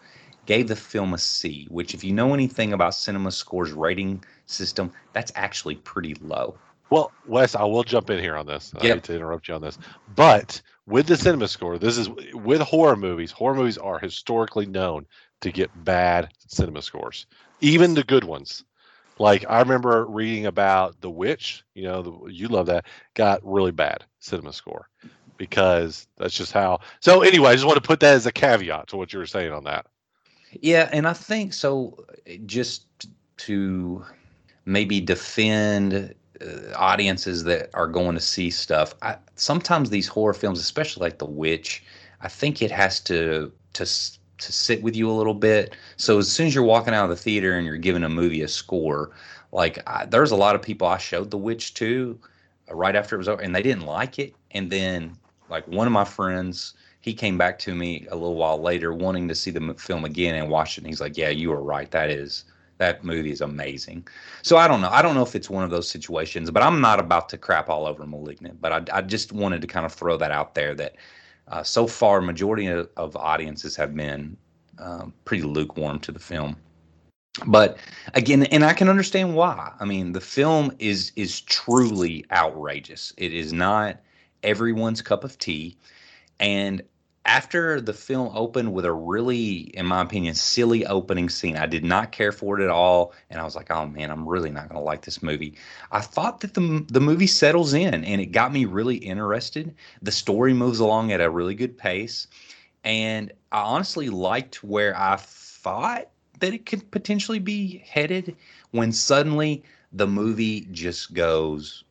gave the film a C, which, if you know anything about Cinema Score's rating system, that's actually pretty low. Well, Wes, I will jump in here on this. I Yep. hate to interrupt you on this, but with the cinema score, this is with horror movies. Horror movies are historically known to get bad cinema scores, even the good ones. Like I remember reading about The Witch. You know, the, you love that. Got really bad cinema score because that's just how. So anyway, I just want to put that as a caveat to what you were saying on that. Yeah, and I think so. Just to maybe defend uh, audiences that are going to see stuff. I, sometimes these horror films, especially like The Witch, I think it has to to to sit with you a little bit. So as soon as you're walking out of the theater and you're giving a movie a score, like I, there's a lot of people I showed The Witch to uh, right after it was over, and they didn't like it. And then like one of my friends he came back to me a little while later wanting to see the film again and watch it and he's like yeah you were right that is that movie is amazing. So i don't know. I don't know if it's one of those situations but i'm not about to crap all over malignant but i, I just wanted to kind of throw that out there that uh, so far majority of, of audiences have been um, pretty lukewarm to the film. But again and i can understand why. I mean the film is is truly outrageous. It is not everyone's cup of tea. And after the film opened with a really, in my opinion, silly opening scene, I did not care for it at all, and I was like, "Oh man, I'm really not going to like this movie." I thought that the the movie settles in, and it got me really interested. The story moves along at a really good pace, and I honestly liked where I thought that it could potentially be headed when suddenly the movie just goes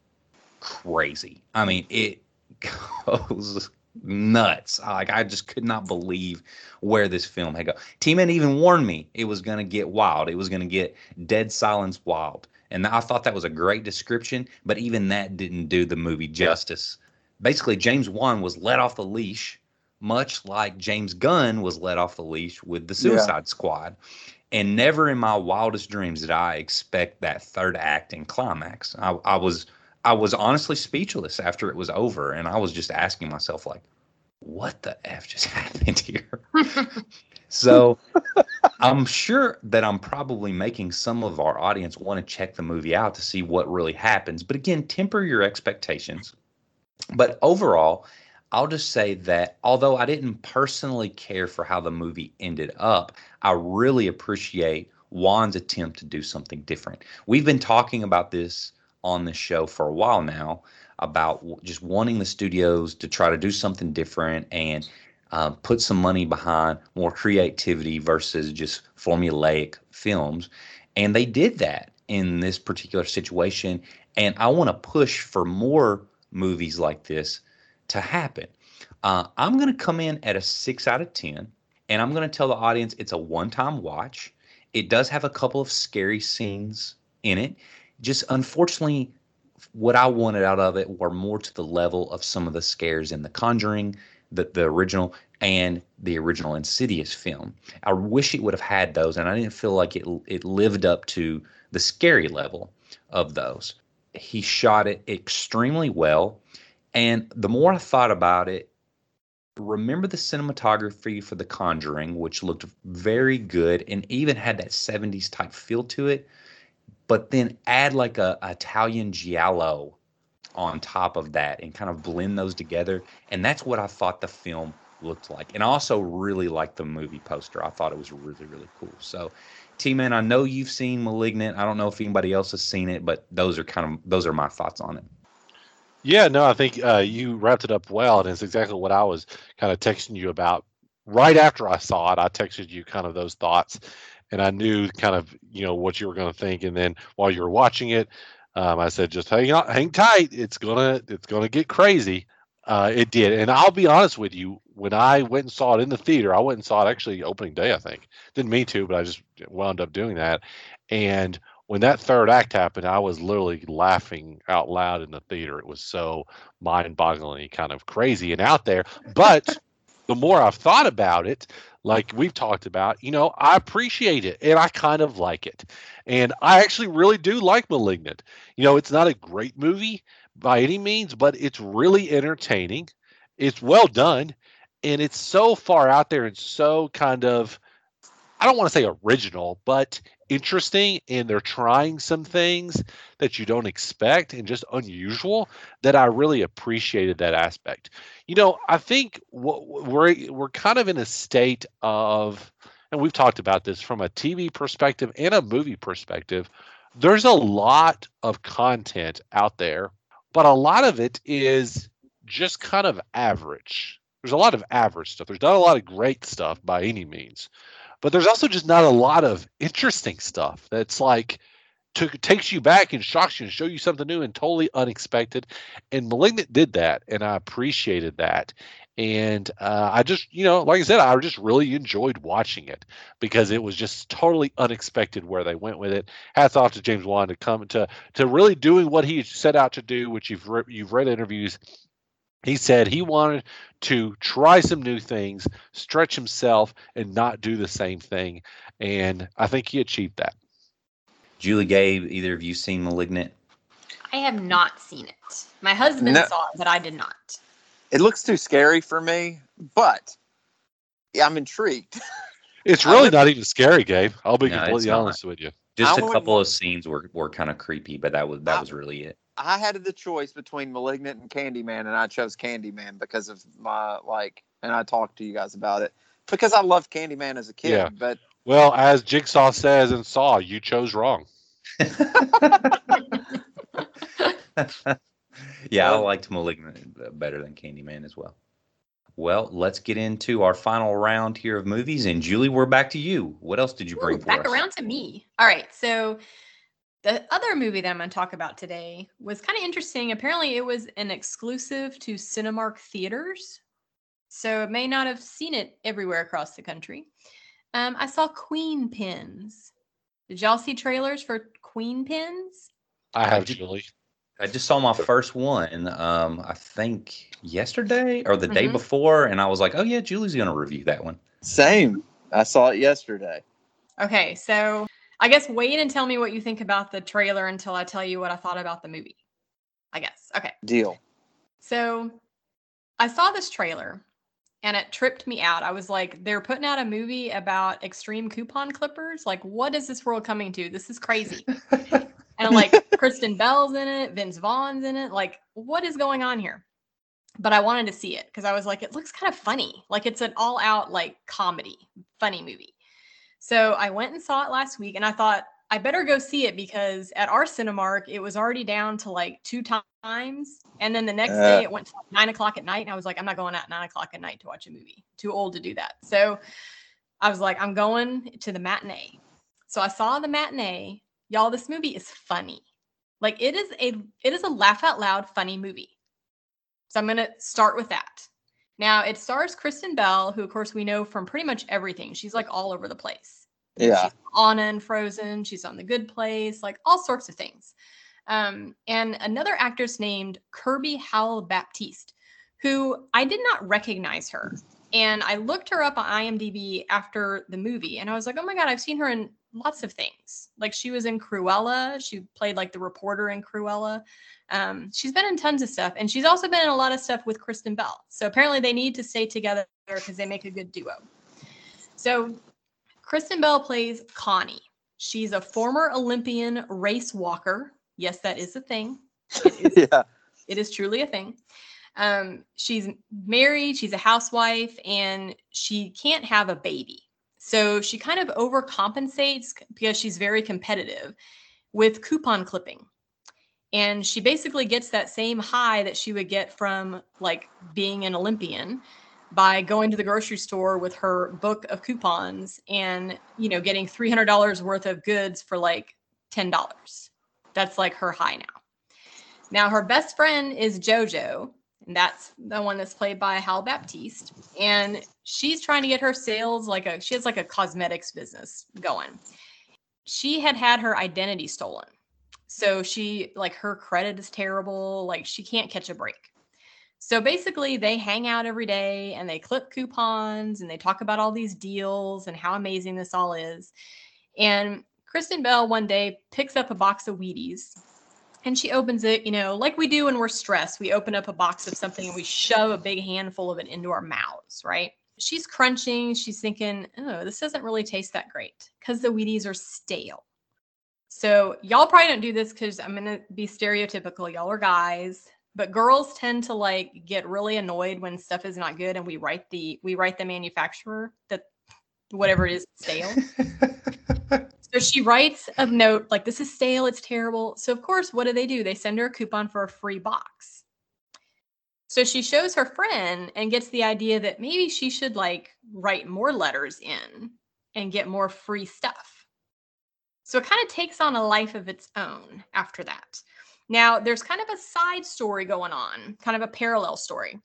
crazy. I mean, it goes nuts. Like I just could not believe where this film had go. T-Man even warned me it was going to get wild. It was going to get dead silence wild. And I thought that was a great description, but even that didn't do the movie justice. Basically, James Wan was let off the leash, much like James Gunn was let off the leash with the Yeah. Suicide Squad. And never in my wildest dreams did I expect that third act and climax. I, I was I was honestly speechless after it was over, and I was just asking myself, like, what the f just happened here? so I'm sure that I'm probably making some of our audience want to check the movie out to see what really happens. But again, temper your expectations. But overall, I'll just say that although I didn't personally care for how the movie ended up, I really appreciate Wan's attempt to do something different. We've been talking about this on this show for a while now about just wanting the studios to try to do something different and um, put some money behind more creativity versus just formulaic films. And they did that in this particular situation. And I want to push for more movies like this to happen. Uh, I'm going to come in at a six out of 10, and I'm going to tell the audience it's a one time watch. It does have a couple of scary scenes in it. Just unfortunately, what I wanted out of it were more to the level of some of the scares in The Conjuring, the, the original, and the original Insidious film. I wish it would have had those, and I didn't feel like it it lived up to the scary level of those. He shot it extremely well, and the more I thought about it, remember the cinematography for The Conjuring, which looked very good and even had that 70s type feel to it, but then add like a, Italian giallo on top of that and kind of blend those together. And that's what I thought the film looked like. And I also really liked the movie poster. I thought it was really, really cool. So T Man, I know you've seen Malignant. I don't know if anybody else has seen it, but those are kind of those are my thoughts on it. Yeah, no, I think uh, you wrapped it up well, and it's exactly what I was kind of texting you about. Right after I saw it, I texted you kind of those thoughts, and I knew kind of you know what you were going to think. And then while you were watching it, um, I said, just hang on, hang tight. It's gonna it's gonna get crazy. Uh, it did, and I'll be honest with you. When I went and saw it in the theater, I went and saw it actually opening day. I think didn't mean to, but I just wound up doing that. And when that third act happened, I was literally laughing out loud in the theater. It was so mind-bogglingly kind of crazy and out there. But the more I've thought about it, like we've talked about, you know, I appreciate it and I kind of like it. And I actually really do like Malignant. You know, it's not a great movie by any means, but it's really entertaining. It's well done and it's so far out there and so kind of I don't want to say original, but interesting and they're trying some things that you don't expect and just unusual that I really appreciated that aspect. You know, I think we're we're kind of in a state of and we've talked about this from a TV perspective and a movie perspective. There's a lot of content out there, but a lot of it is just kind of average. There's a lot of average stuff. There's not a lot of great stuff by any means but there's also just not a lot of interesting stuff that's like to, takes you back and shocks you and show you something new and totally unexpected. And Malignant did that, and I appreciated that. And uh, I just, you know, like I said, I just really enjoyed watching it because it was just totally unexpected where they went with it. Hats off to James Wan to come to to really doing what he set out to do, which you've re- you've read interviews he said he wanted to try some new things, stretch himself, and not do the same thing. And I think he achieved that. Julie Gabe, either of you seen Malignant? I have not seen it. My husband no. saw it, but I did not. It looks too scary for me, but yeah, I'm intrigued. It's really not even scary, Gabe. I'll be no, completely honest with you. Just a couple of scenes were, were kind of creepy, but that was that I, was really it. I had the choice between Malignant and Candyman, and I chose Candyman because of my like, and I talked to you guys about it because I loved Candyman as a kid. Yeah. But well, as Jigsaw says in Saw, you chose wrong. yeah, I liked Malignant uh, better than Candyman as well. Well, let's get into our final round here of movies. And Julie, we're back to you. What else did you bring Ooh, for back us? Back around to me. All right. So the other movie that I'm going to talk about today was kind of interesting. Apparently, it was an exclusive to Cinemark theaters, so it may not have seen it everywhere across the country. Um, I saw Queenpins. Did y'all see trailers for Queenpins? I have, Julie. I just saw my first one. Um, I think yesterday or the mm-hmm. day before, and I was like, "Oh yeah, Julie's going to review that one." Same. I saw it yesterday. Okay, so I guess wait and tell me what you think about the trailer until I tell you what I thought about the movie. I guess. Okay. Deal. So I saw this trailer and it tripped me out. I was like, they're putting out a movie about extreme coupon clippers. Like, what is this world coming to? This is crazy. and I'm like, Kristen Bell's in it, Vince Vaughn's in it. Like, what is going on here? But I wanted to see it because I was like, it looks kind of funny. Like, it's an all out, like, comedy, funny movie. So I went and saw it last week and I thought I better go see it because at our Cinemark, it was already down to like two times. And then the next uh, day it went to like nine o'clock at night. And I was like, I'm not going at nine o'clock at night to watch a movie. Too old to do that. So I was like, I'm going to the matinee. So I saw the matinee. Y'all, this movie is funny. Like it is a it is a laugh out loud funny movie. So I'm gonna start with that. Now it stars Kristen Bell, who of course we know from pretty much everything. She's like all over the place. Yeah. She's Anna and Frozen. She's on The Good Place, like all sorts of things. Um, and another actress named Kirby Howell Baptiste, who I did not recognize her. And I looked her up on IMDb after the movie, and I was like, oh my God, I've seen her in lots of things. Like she was in Cruella. She played like the reporter in Cruella. Um, she's been in tons of stuff, and she's also been in a lot of stuff with Kristen Bell. So apparently they need to stay together because they make a good duo. So Kristen Bell plays Connie. She's a former Olympian race walker. Yes, that is a thing. It is, yeah. it is truly a thing. Um, she's married, she's a housewife, and she can't have a baby. So she kind of overcompensates because she's very competitive with coupon clipping. And she basically gets that same high that she would get from like being an Olympian by going to the grocery store with her book of coupons and, you know, getting $300 worth of goods for like $10. That's like her high now. Now, her best friend is JoJo, and that's the one that's played by Howell Baptiste. And she's trying to get her sales like a, she has like a cosmetics business going. She had had her identity stolen. So she, like, her credit is terrible. Like, she can't catch a break. So basically, they hang out every day and they clip coupons and they talk about all these deals and how amazing this all is. And Kristen Bell one day picks up a box of Wheaties and she opens it, you know, like we do when we're stressed. We open up a box of something and we shove a big handful of it into our mouths, right? She's crunching. She's thinking, oh, this doesn't really taste that great because the Wheaties are stale. So y'all probably don't do this because I'm gonna be stereotypical. Y'all are guys, but girls tend to like get really annoyed when stuff is not good, and we write the we write the manufacturer that whatever it is stale. so she writes a note like, "This is stale. It's terrible." So of course, what do they do? They send her a coupon for a free box. So she shows her friend and gets the idea that maybe she should like write more letters in and get more free stuff. So it kind of takes on a life of its own after that. Now, there's kind of a side story going on, kind of a parallel story.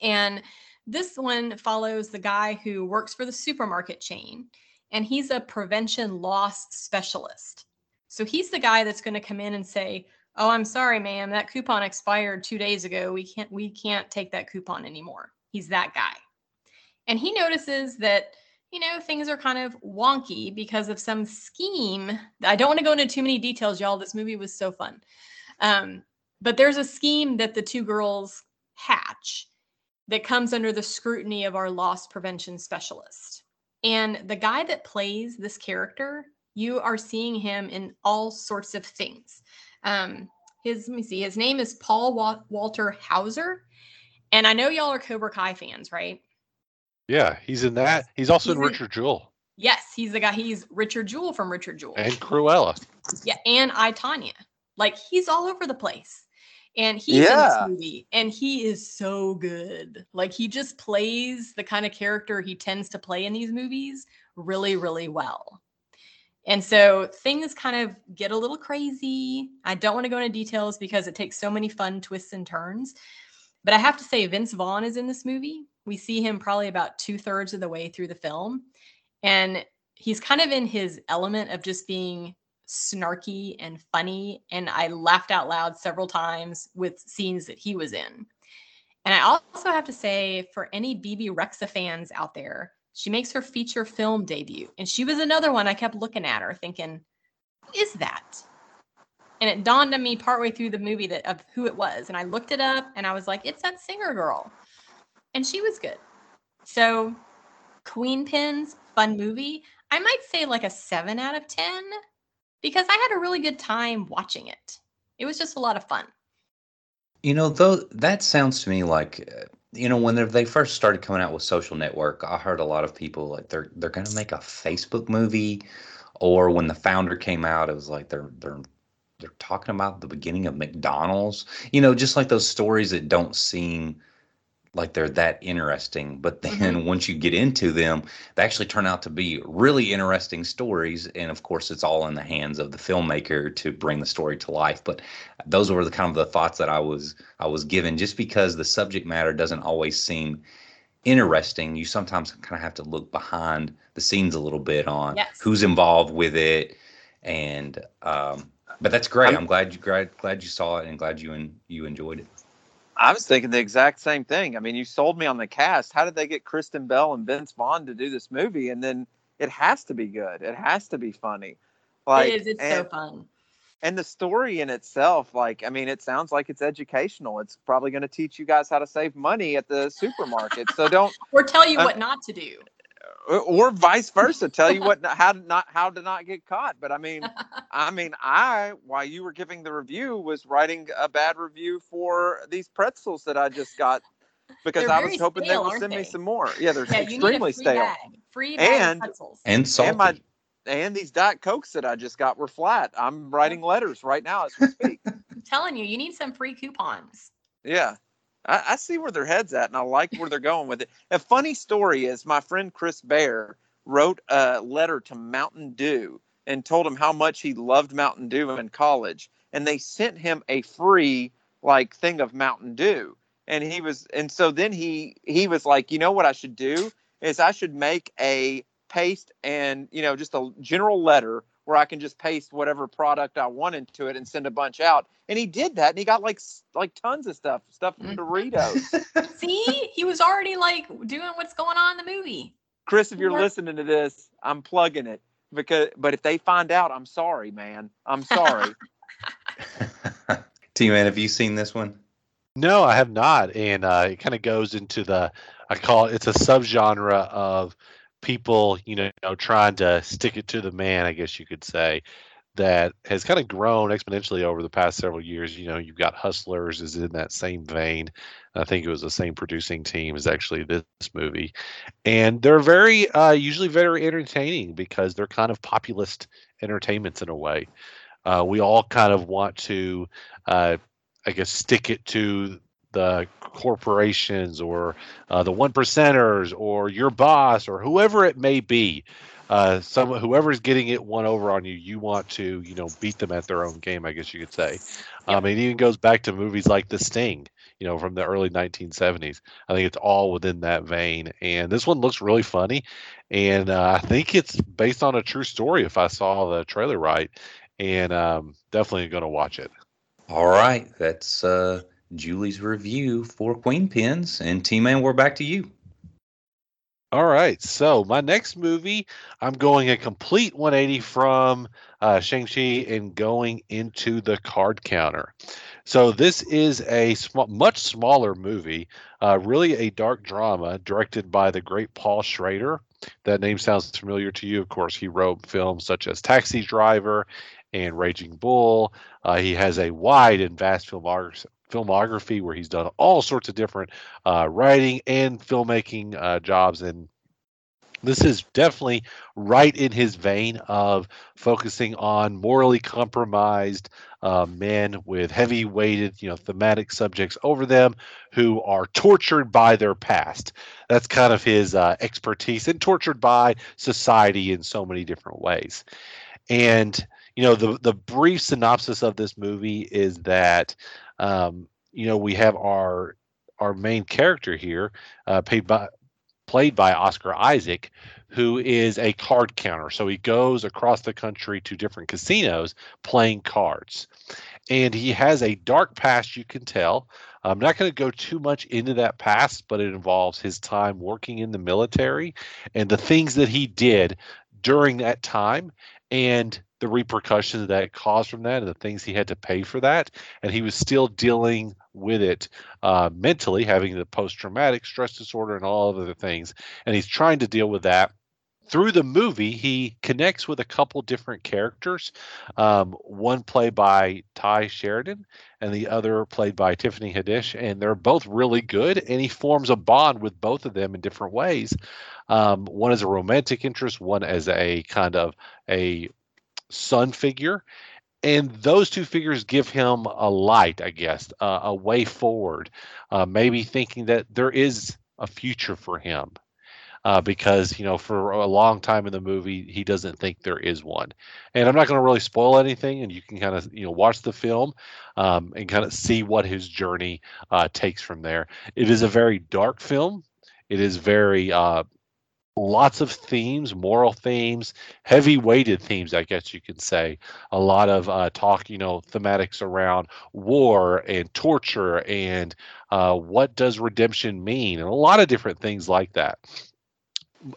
And this one follows the guy who works for the supermarket chain, and he's a prevention loss specialist. So he's the guy that's going to come in and say, "Oh, I'm sorry, ma'am, that coupon expired 2 days ago. We can't we can't take that coupon anymore." He's that guy. And he notices that you know, things are kind of wonky because of some scheme. I don't want to go into too many details, y'all. This movie was so fun. Um, but there's a scheme that the two girls hatch that comes under the scrutiny of our loss prevention specialist. And the guy that plays this character, you are seeing him in all sorts of things. Um, his, let me see, his name is Paul Wa- Walter Hauser. And I know y'all are Cobra Kai fans, right? Yeah, he's in that. He's also He's in in- Richard Jewell Yes, he's the guy. He's Richard Jewell from Richard Jewell. and Cruella. Yeah, and I Tonya. Like he's all over the place. And he's Yeah. in this movie and he is so good. Like he just plays the kind of character he tends to play in these movies really, really well. And so things kind of get a little crazy. I don't want to go into details because it takes so many fun twists and turns. But I have to say, Vince Vaughn is in this movie. We see him probably about two thirds of the way through the film. And he's kind of in his element of just being snarky and funny. And I laughed out loud several times with scenes that he was in. And I also have to say, for any Bebe Rexha fans out there, she makes her feature film debut. And she was another one I kept looking at her thinking, who is that? And it dawned on me partway through the movie that of who it was. And I looked it up and I was like, it's that singer girl. And she was good. So Queenpins, fun movie. I might say like a seven out of 10 because I had a really good time watching it. It was just a lot of fun. You know, though that sounds to me like, uh, you know, when they- first started coming out with Social Network, I heard a lot of people like they're they're going to make a Facebook movie, or when the founder came out, it was like they're they're they're talking about the beginning of McDonald's. You know, just like those stories that don't seem like they're that interesting, but then once you get into them, they actually turn out to be really interesting stories. And of course, it's all in the hands of the filmmaker to bring the story to life. But those were the kind of the thoughts that I was I was given. Just because the subject matter doesn't always seem interesting, you sometimes kind of have to look behind the scenes a little bit on Yes. who's involved with it. And um, but that's great. I'm- I'm, glad you glad, glad you saw it and glad you and you enjoyed it. I was thinking the exact same thing. I mean, you sold me on the cast. How did they get Kristen Bell and Vince Vaughn to do this movie? And then it has to be good. It has to be funny. Like it is. It's and, so fun. and the story in itself, like I mean, it sounds like it's educational. It's probably going to teach you guys how to save money at the supermarket. so don't Or tell you what not to do. Uh, or vice versa tell you what how to not how to not get caught but i mean i mean i while you were giving the review was writing a bad review for these pretzels that i just got because They're i was hoping stale, they would aren't send me some more yeah they're Yeah, you need a extremely free stale bag. Free bag And- pretzels. And salty. and my and these diet cokes that i just got were flat i'm writing letters right now as we speak I'm telling you, you need some free coupons. Yeah. I, I see where their head's at and I like where they're going with it. A funny story is my friend Chris Bear wrote a letter to Mountain Dew and told him how much he loved Mountain Dew in college. And they sent him a free like thing of Mountain Dew. And he was and so then he he was like, you know what I should do is I should make a paste and you know just a general letter where I can just paste whatever product I want into it and send a bunch out. And he did that, and he got like like tons of stuff, stuff from Mhm. Doritos. See, he was already like doing what's going on in the movie. Chris, if you're What? listening to this, I'm plugging it because. But if they find out, I'm sorry, man. I'm sorry. T Man, have you seen this one? No, I have not, and uh, it kind of goes into the I call it it's a subgenre of people, you know, trying to stick it to the man, I guess you could say, that has kind of grown exponentially over the past several years. You know, you've got Hustlers is in that same vein. I think it was the same producing team as actually this movie, and they're very uh, usually very entertaining because they're kind of populist entertainments in a way. Uh, we all kind of want to. Uh, I guess stick it to the corporations or uh, the one percenters or your boss or whoever it may be. Uh, some whoever's getting it one over on you, you want to you know beat them at their own game. I guess you could say. Um, it even goes back to movies like The Sting, you know, from the early 1970s. I think it's all within that vein. And this one looks really funny, and uh, I think it's based on a true story. If I saw the trailer right, and um, definitely going to watch it. All right, that's uh, Julie's review for Queenpins, and T Man, we're back to you. All right. So my next movie, I'm going a complete 180 from uh, Shang-Chi and going into the card counter. So this is a sm- much smaller movie, uh, really a dark drama directed by the great Paul Schrader. That name sounds familiar to you. Of course, he wrote films such as Taxi Driver and Raging Bull. Uh, he has a wide and vast filmography filmography where he's done all sorts of different uh, writing and filmmaking uh, jobs and this is definitely right in his vein of focusing on morally compromised uh, men with heavy weighted you know thematic subjects over them who are tortured by their past. That's kind of his uh, expertise and tortured by society in so many different ways. And you know the the brief synopsis of this movie is that um, you know we have our our main character here uh, paid by played by Oscar Isaac who is a card counter. So he goes across the country to different casinos playing cards. And he has a dark past you can tell. I'm not going to go too much into that past but it involves his time working in the military and the things that he did during that time. And the repercussions that caused from that and the things he had to pay for that. And he was still dealing with it uh, mentally, having the post traumatic stress disorder and all of other things. And he's trying to deal with that. Through the movie, he connects with a couple different characters, um, one played by Tye Sheridan and the other played by Tiffany Haddish, and they're both really good. And he forms a bond with both of them in different ways. Um, one as a romantic interest, one as a kind of a son figure and those two figures give him a light i guess uh, a way forward uh, maybe thinking that there is a future for him uh, because you know for a long time in the movie he doesn't think there is one. And i'm not going to really spoil anything and you can kind of you know watch the film um, and kind of see what his journey uh, takes from there. It is a very dark film. It is very uh, lots of themes, moral themes, heavy weighted themes, I guess you could say. A lot of uh, talk, you know, thematics around war and torture and uh, what does redemption mean, and a lot of different things like that.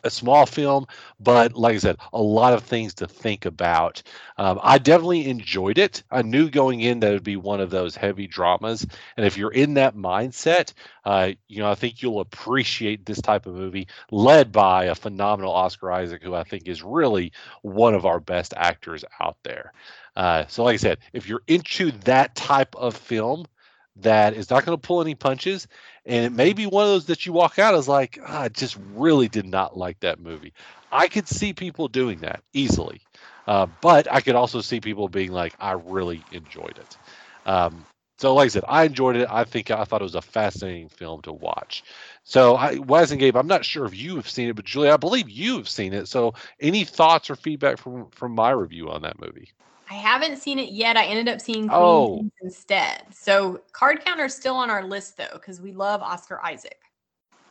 A small film, but like I said, a lot of things to think about. Um, I definitely enjoyed it. I knew going in that it would be one of those heavy dramas, and if you're in that mindset, uh, you know, I think you'll appreciate this type of movie, led by a phenomenal Oscar Isaac, who I think is really one of our best actors out there. Uh, so, like I said, if you're into that type of film that is not going to pull any punches, and it may be one of those that you walk out as like, ah, I just really did not like that movie. I could see people doing that easily, uh, but I could also see people being like, I really enjoyed it. Um, so, like I said, I enjoyed it. I think I thought it was a fascinating film to watch. So, I, Wes and Gabe, I'm not sure if you have seen it, but Julie, I believe you have seen it. So, any thoughts or feedback from from my review on that movie? I haven't seen it yet. I ended up seeing Queen Oh. instead. So card counter is still on our list though, because we love Oscar Isaac.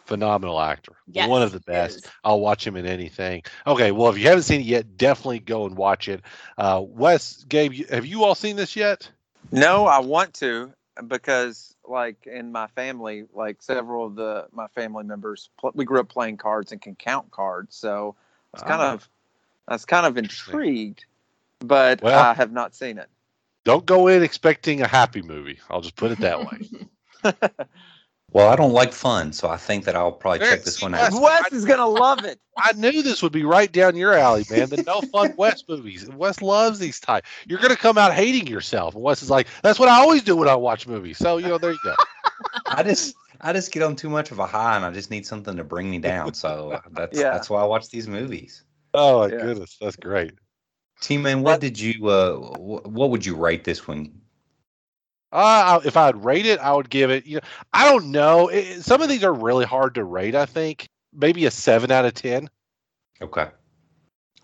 Phenomenal actor, Yes, one of the best. I'll watch him in anything. Okay, well, if you haven't seen it yet, definitely go and watch it. Uh, Wes, Gabe, have you all seen this yet? No, I want to because, like, in my family, like several of the my family members, pl- we grew up playing cards and can count cards. So it's kind Ah. of, I was kind of intrigued, but Well- I have not seen it. Don't go in expecting a happy movie. I'll just put it that way. Well, I don't like fun, so I think that I'll probably There- check this see, one Wes- out. Wes is gonna love it. I knew this would be right down your alley, man. The no fun Wes movies. Wes loves these type. You're gonna come out hating yourself. And Wes is like, that's what I always do when I watch movies. So you know, there you go. I just I just get on too much of a high, and I just need something to bring me down. So that's Yeah. that's why I watch these movies. Oh my Yeah. goodness, that's great. T man, what did you uh what would you rate this one? Uh, if I'd rate it, I would give it. You know, I don't know. It, some of these are really hard to rate. I think maybe a seven out of ten. Okay.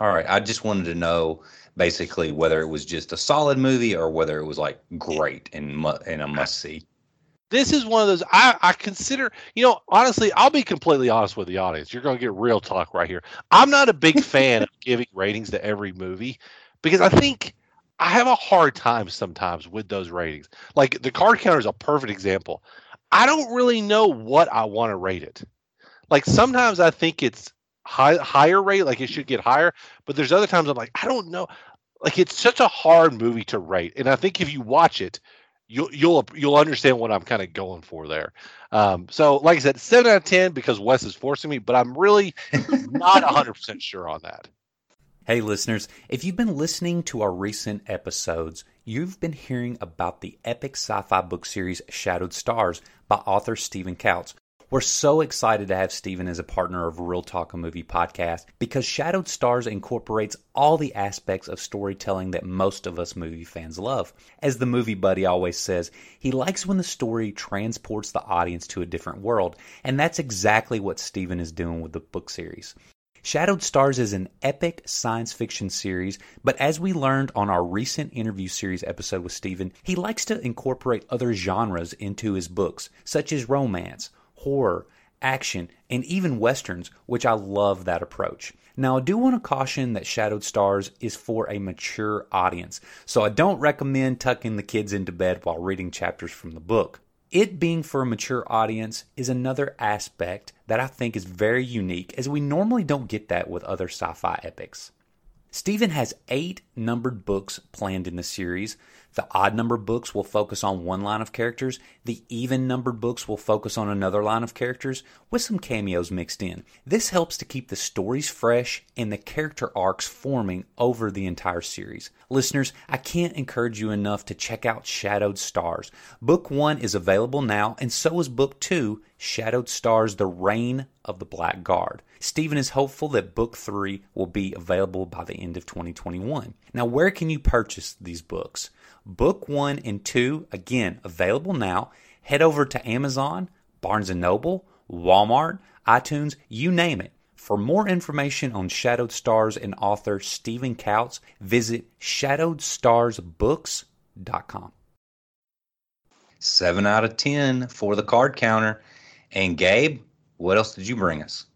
All right. I just wanted to know basically whether it was just a solid movie or whether it was like great and mu- and a must see. This is one of those I, I consider. You know, honestly, I'll be completely honest with the audience. You're going to get real talk right here. I'm not a big fan of giving ratings to every movie because I think I have a hard time sometimes with those ratings. Like the card counter is a perfect example. I don't really know what I want to rate it. Like sometimes I think it's high, higher rate, like it should get higher, but there's other times I'm like, I don't know. Like it's such a hard movie to rate, and I think if you watch it, you'll you'll you'll understand what I'm kind of going for there. Um, so, like I said, seven out of ten because Wes is forcing me, but I'm really not 100 percent sure on that. Hey, listeners, if you've been listening to our recent episodes, you've been hearing about the epic sci fi book series Shadowed Stars by author Stephen Couts. We're so excited to have Stephen as a partner of Real Talk a Movie podcast because Shadowed Stars incorporates all the aspects of storytelling that most of us movie fans love. As the movie buddy always says, he likes when the story transports the audience to a different world, and that's exactly what Stephen is doing with the book series. Shadowed Stars is an epic science fiction series, but as we learned on our recent interview series episode with Stephen, he likes to incorporate other genres into his books, such as romance, horror, action, and even westerns, which I love that approach. Now, I do want to caution that Shadowed Stars is for a mature audience, so I don't recommend tucking the kids into bed while reading chapters from the book. It being for a mature audience is another aspect that I think is very unique, as we normally don't get that with other sci fi epics. Stephen has eight numbered books planned in the series. The odd numbered books will focus on one line of characters. The even numbered books will focus on another line of characters with some cameos mixed in. This helps to keep the stories fresh and the character arcs forming over the entire series. Listeners, I can't encourage you enough to check out Shadowed Stars. Book 1 is available now and so is book 2, Shadowed Stars: The Reign of the Black Guard. Stephen is hopeful that book 3 will be available by the end of 2021. Now, where can you purchase these books? Book 1 and 2 again available now. Head over to Amazon, Barnes & Noble, Walmart, iTunes, you name it. For more information on Shadowed Stars and author Stephen Couts, visit shadowedstarsbooks.com. Seven out of ten for the card counter. And Gabe, what else did you bring us?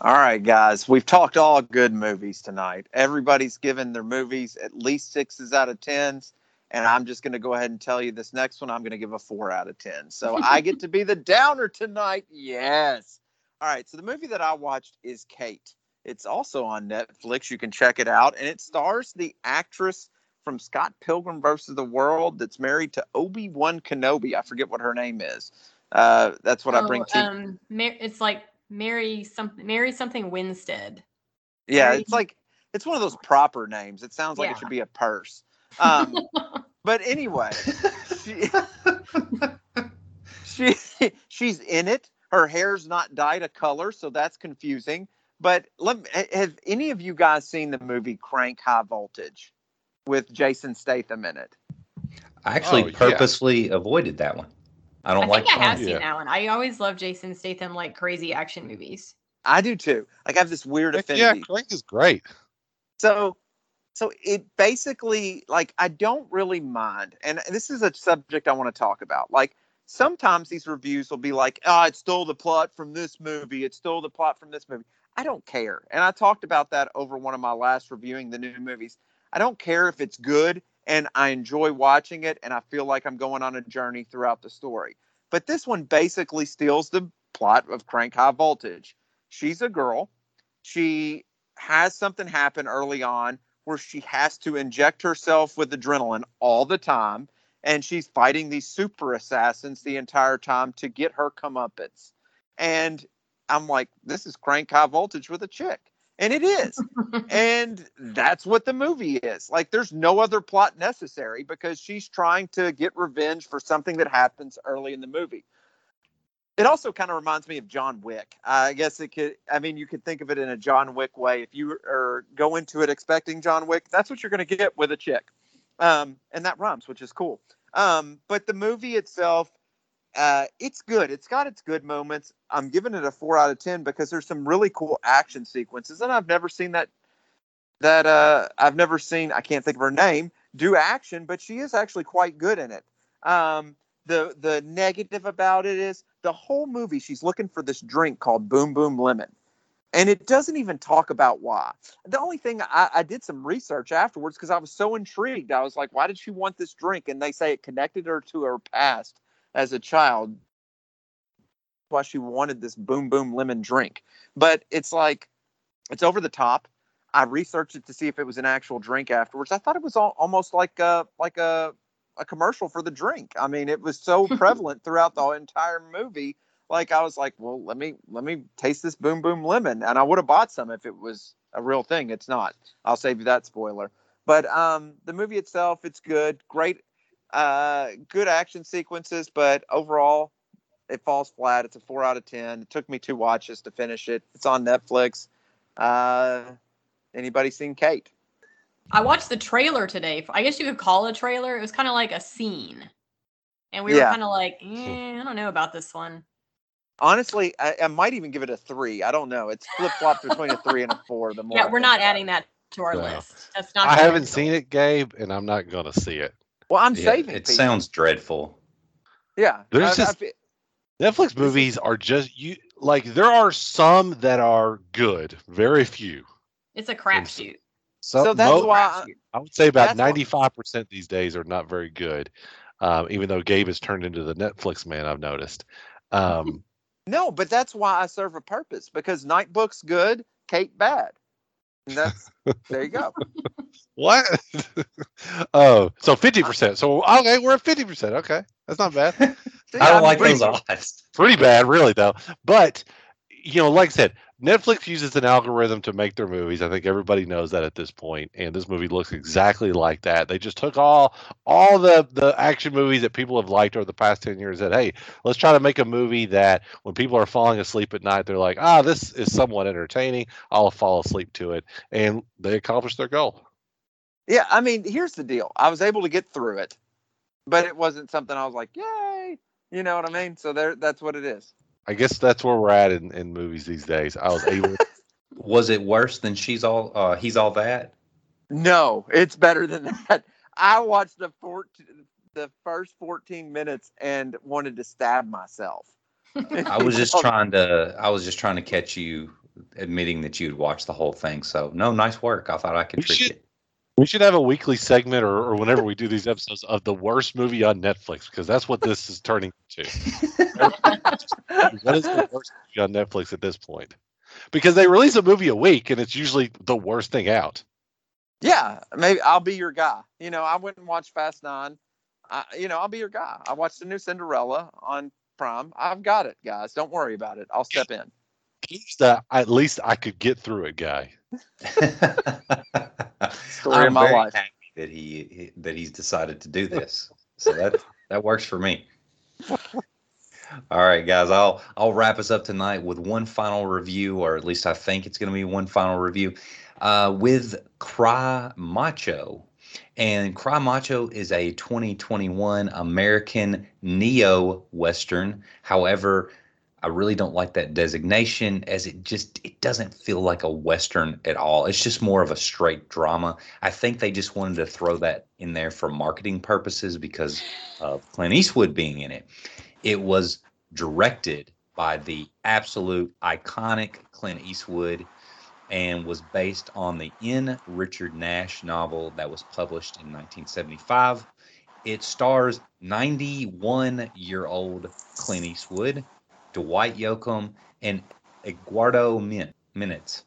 All right, guys, we've talked all good movies tonight. Everybody's given their movies at least sixes out of tens. And I'm just going to go ahead and tell you this next one, I'm going to give a four out of 10. So I get to be the downer tonight. Yes. All right, so the movie that I watched is Kate. It's also on Netflix. You can check it out, and it stars the actress from Scott Pilgrim versus the World that's married to Obi Wan Kenobi. I forget what her name is. Uh, that's what I bring Oh, to. um, Mar- it's like Mary something, Mary something Winstead. yeah, Mary- it's like it's one of those proper names. It sounds like Yeah. it should be a purse. Um, but anyway, she, she she's in it. Her hair's not dyed a color, so that's confusing. But let me, have any of you guys seen the movie Crank High Voltage with Jason Statham in it? I actually Oh, yeah. purposely avoided that one. I don't I like. think I have seen Yeah. that one. I always love Jason Statham like crazy action movies. I do too. Like I have this weird Heck affinity. yeah, Crank is great. So so it basically like I don't really mind. And this is a subject I want to talk about. Like sometimes these reviews will be like, "Oh, it stole the plot from this movie. It stole the plot from this movie." I don't care. And I talked about that over one of my last reviewing the new movies. I don't care if it's good and I enjoy watching it and I feel like I'm going on a journey throughout the story. But this one basically steals the plot of Crank High Voltage. She's a girl. She has something happen early on where she has to inject herself with adrenaline all the time and she's fighting these super assassins the entire time to get her comeuppance. And I'm like, this is crank high voltage with a chick. And it is. and that's what the movie is. Like, there's no other plot necessary because she's trying to get revenge for something that happens early in the movie. It also kind of reminds me of John Wick. I guess it could, I mean, you could think of it in a John Wick way. If you are go into it expecting John Wick, that's what you're going to get with a chick. Um, and that rhymes, which is cool. Um, but the movie itself, uh, it's good. It's got its good moments. I'm giving it a four out of ten because there's some really cool action sequences, and I've never seen that. That uh, I've never seen. I can't think of her name. Do action, but she is actually quite good in it. Um, the the negative about it is the whole movie. She's looking for this drink called Boom Boom Lemon, and it doesn't even talk about why. The only thing I, I did some research afterwards because I was so intrigued. I was like, why did she want this drink? And they say it connected her to her past as a child. Why she wanted this Boom Boom Lemon drink, but it's like it's over the top. I researched it to see if it was an actual drink afterwards. I thought it was all, almost like a like a a commercial for the drink. I mean, it was so prevalent throughout the entire movie. Like I was like, well, let me let me taste this Boom Boom Lemon, and I would have bought some if it was a real thing. It's not. I'll save you that spoiler. But um, the movie itself, it's good, great, uh, good action sequences, but overall, it falls flat. It's a four out of ten. It took me two watches to finish it. It's on Netflix. Uh, anybody seen Kate? I watched the trailer today. I guess you could call it a trailer. It was kind of like a scene, and we were kind of like, eh, I don't know about this one. Honestly, I, I might even give it a three. I don't know. It's flip flop between a three and a four. The more Yeah, we're not adding that to our No. list. That's not. I haven't be seen it, Gabe, and I'm not going to see it. Well, I'm Yeah, saving. it people. sounds dreadful. Yeah, There's I- I just- fe- Netflix movies are just you like there are some that are good, very few. It's a crapshoot. So, So that's mo- why I- I would say about ninety five percent these days are not very good. Um, even though Gabe has turned into the Netflix man, I've noticed. Um, no, but that's why I serve a purpose because Nightbooks good, Kate bad. And that's there you go. what? oh, so fifty percent. So okay, we're at fifty percent. Okay, that's not bad. See, I don't I'm like pretty- those odds. pretty bad, really, though. But you know, like I said, Netflix uses an algorithm to make their movies. I think everybody knows that at this point, and this movie looks exactly like that. They just took all all the the action movies that people have liked over the past ten years. and Said, hey, let's try to make a movie that when people are falling asleep at night, they're like, ah, this is somewhat entertaining. I'll fall asleep to it, and they accomplished their goal. Yeah, I mean, here's the deal. I was able to get through it, but it wasn't something I was like, yay. You know what I mean? So there, that's what it is. I guess that's where we're at in, in movies these days. I was able. Was it worse than she's all? Uh, he's all that. No, it's better than that. I watched the 14, the first 14 minutes and wanted to stab myself. I was just trying to. I was just trying to catch you admitting that you'd watched the whole thing. So no, nice work. I thought I could We trick should- you. We should have a weekly segment or, or whenever we do these episodes of the worst movie on Netflix because that's what this is turning to. what is the worst movie on Netflix at this point? Because they release a movie a week and it's usually the worst thing out. Yeah, maybe I'll be your guy. You know, I went and watched Fast Nine. I, you know, I'll be your guy. I watched the new Cinderella on Prime. I've got it, guys. Don't worry about it. I'll step in. He's the at least I could get through it guy. Story I'm of my very life. happy that he, he that he's decided to do this. So that that works for me. All right, guys. I'll I'll wrap us up tonight with one final review, or at least I think it's going to be one final review, uh, with Cry Macho. And Cry Macho is a 2021 American neo western. However, I really don't like that designation as it just it doesn't feel like a western at all. It's just more of a straight drama. I think they just wanted to throw that in there for marketing purposes because of Clint Eastwood being in it. It was directed by the absolute iconic Clint Eastwood and was based on the N. Richard Nash novel that was published in 1975. It stars 91 year old Clint Eastwood, Dwight Yoakam, and Eduardo Min- Minutes.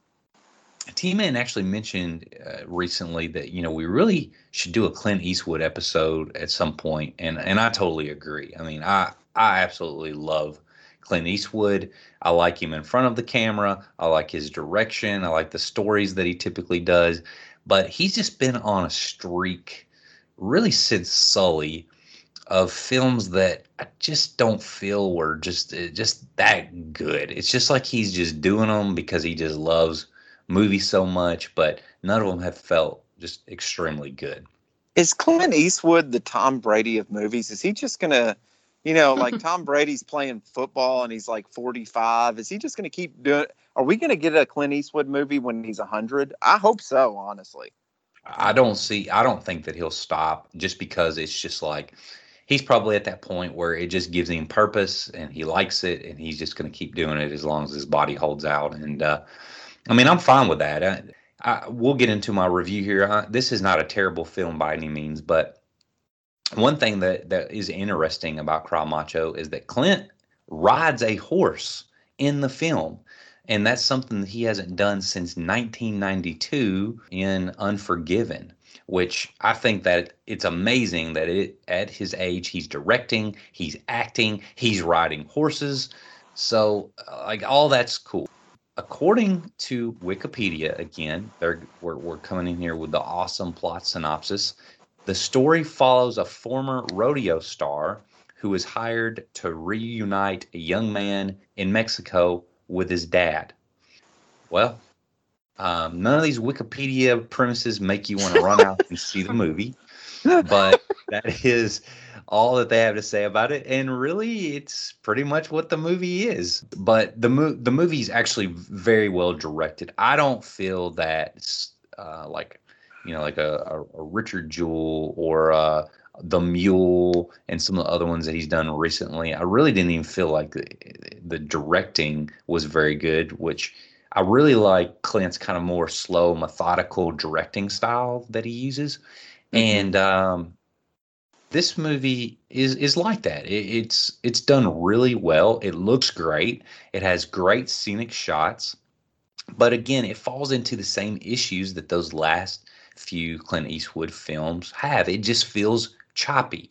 T Man actually mentioned uh, recently that you know we really should do a Clint Eastwood episode at some point, and and I totally agree. I mean, I I absolutely love Clint Eastwood. I like him in front of the camera. I like his direction. I like the stories that he typically does. But he's just been on a streak, really since Sully, of films that I just don't feel were just uh, just that good. It's just like he's just doing them because he just loves movies so much. But none of them have felt just extremely good. Is Clint Eastwood the Tom Brady of movies? Is he just gonna, you know, like Tom Brady's playing football and he's like 45? Is he just gonna keep doing? Are we gonna get a Clint Eastwood movie when he's 100? I hope so, honestly. I don't see. I don't think that he'll stop just because it's just like he's probably at that point where it just gives him purpose and he likes it and he's just going to keep doing it as long as his body holds out. And uh, I mean, I'm fine with that. I, I, we'll get into my review here. I, this is not a terrible film by any means, but one thing that that is interesting about Cry Macho is that Clint rides a horse in the film. And that's something that he hasn't done since 1992 in Unforgiven which I think that it's amazing that it at his age he's directing, he's acting, he's riding horses. So uh, like all that's cool. According to Wikipedia, again, they're we're, we're coming in here with the awesome plot synopsis. The story follows a former rodeo star who is hired to reunite a young man in Mexico with his dad. Well, um, none of these Wikipedia premises make you want to run out and see the movie, but that is all that they have to say about it. And really, it's pretty much what the movie is. But the mo- the movie is actually very well directed. I don't feel that uh, like you know like a, a, a Richard Jewell or uh, the Mule and some of the other ones that he's done recently. I really didn't even feel like the, the directing was very good, which I really like Clint's kind of more slow, methodical directing style that he uses, mm-hmm. and um, this movie is is like that. It, it's it's done really well. It looks great. It has great scenic shots, but again, it falls into the same issues that those last few Clint Eastwood films have. It just feels choppy,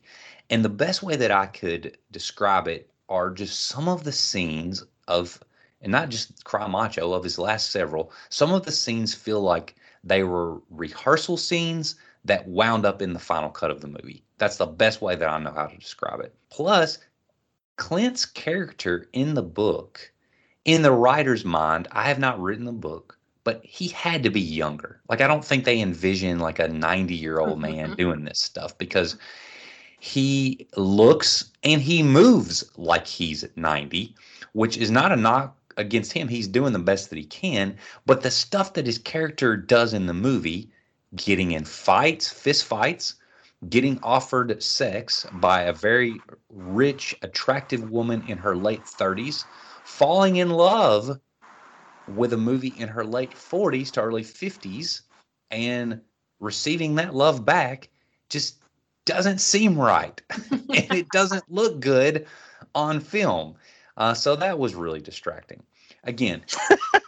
and the best way that I could describe it are just some of the scenes of and not just Cry Macho of his last several, some of the scenes feel like they were rehearsal scenes that wound up in the final cut of the movie. That's the best way that I know how to describe it. Plus, Clint's character in the book, in the writer's mind, I have not written the book, but he had to be younger. Like, I don't think they envision like a 90 year old mm-hmm. man doing this stuff because he looks and he moves like he's 90, which is not a knock against him. He's doing the best that he can, but the stuff that his character does in the movie, getting in fights, fist fights, getting offered sex by a very rich, attractive woman in her late 30s, falling in love with a movie in her late 40s to early 50s, and receiving that love back just doesn't seem right. and it doesn't look good on film. Uh, so that was really distracting. Again,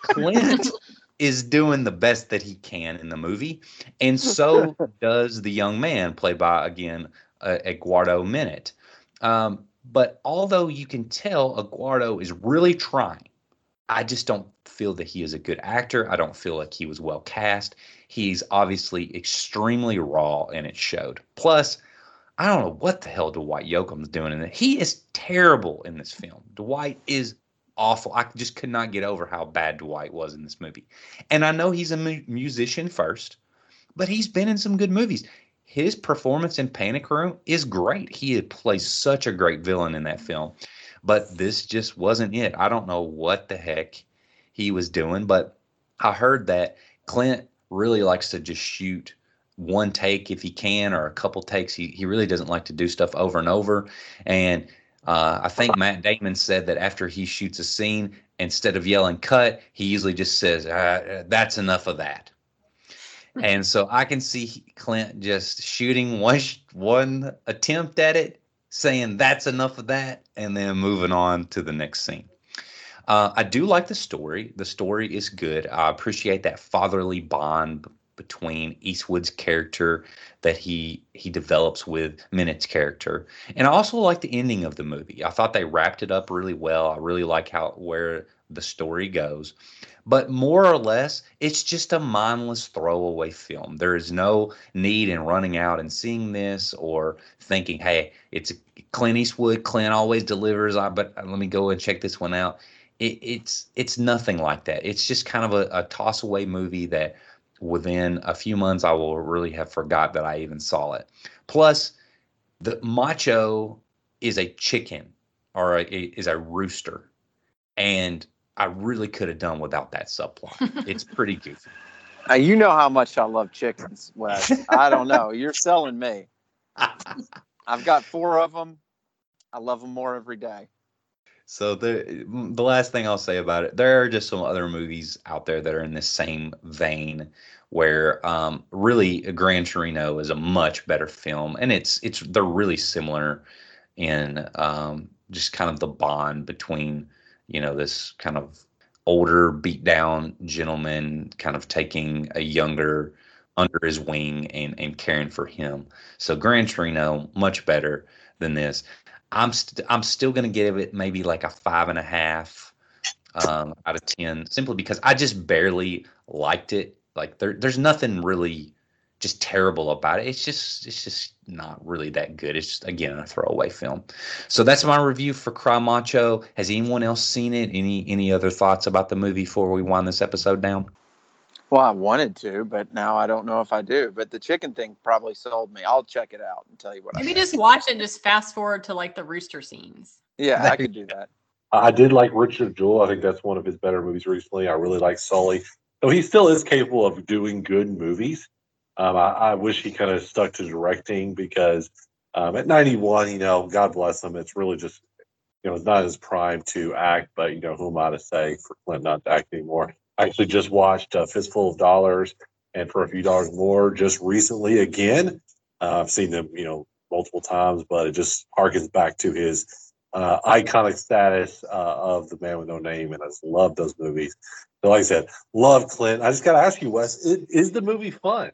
Clint is doing the best that he can in the movie, and so does the young man played by again uh, Eduardo Minett. Um, but although you can tell Eduardo is really trying, I just don't feel that he is a good actor. I don't feel like he was well cast. He's obviously extremely raw, and it showed. Plus, I don't know what the hell Dwight Yoakam's doing in it. He is terrible in this film. Dwight is awful. I just could not get over how bad Dwight was in this movie. And I know he's a mu- musician first, but he's been in some good movies. His performance in Panic Room is great. He plays such a great villain in that film. But this just wasn't it. I don't know what the heck he was doing, but I heard that Clint really likes to just shoot one take if he can or a couple takes. He he really doesn't like to do stuff over and over. And uh, I think Matt Damon said that after he shoots a scene, instead of yelling "cut," he usually just says, uh, "That's enough of that." and so I can see Clint just shooting one one attempt at it, saying "That's enough of that," and then moving on to the next scene. Uh, I do like the story. The story is good. I appreciate that fatherly bond between Eastwood's character that he he develops with Minett's character. And I also like the ending of the movie. I thought they wrapped it up really well. I really like how where the story goes. But more or less, it's just a mindless throwaway film. There is no need in running out and seeing this or thinking, "Hey, it's Clint Eastwood. Clint always delivers." But uh, let me go and check this one out. It, it's it's nothing like that. It's just kind of a, a toss away movie that within a few months, I will really have forgot that I even saw it. Plus, the macho is a chicken or a, is a rooster, and I really could have done without that subplot. it's pretty goofy. Uh, you know how much I love chickens, Wes. I don't know. You're selling me. I've got four of them. I love them more every day. So the the last thing I'll say about it, there are just some other movies out there that are in the same vein, where um, really Gran Torino is a much better film, and it's it's they're really similar in um, just kind of the bond between you know this kind of older beat down gentleman kind of taking a younger under his wing and and caring for him. So Gran Torino much better than this. I'm st- I'm still going to give it maybe like a five and a half um, out of ten, simply because I just barely liked it. Like there, there's nothing really just terrible about it. It's just it's just not really that good. It's just again a throwaway film. So that's my review for Cry Macho. Has anyone else seen it? Any any other thoughts about the movie before we wind this episode down? Well, I wanted to, but now I don't know if I do. But the chicken thing probably sold me. I'll check it out and tell you what. Maybe I just watch and just fast forward to like the rooster scenes. Yeah, I could do that. I did like Richard Jewell. I think that's one of his better movies recently. I really like Sully. So he still is capable of doing good movies. Um, I, I, wish he kind of stuck to directing because um, at 91, you know, God bless him, it's really just, you know, it's not his prime to act, but, you know, who am I to say for Clint not to act anymore? I actually just watched a Fistful of Dollars and For a Few Dollars More just recently again. Uh, I've seen them, you know, multiple times, but it just harkens back to his uh, iconic status uh, of the man with no name, and I just love those movies. So, like I said, love Clint. I just got to ask you, Wes, is, is the movie fun?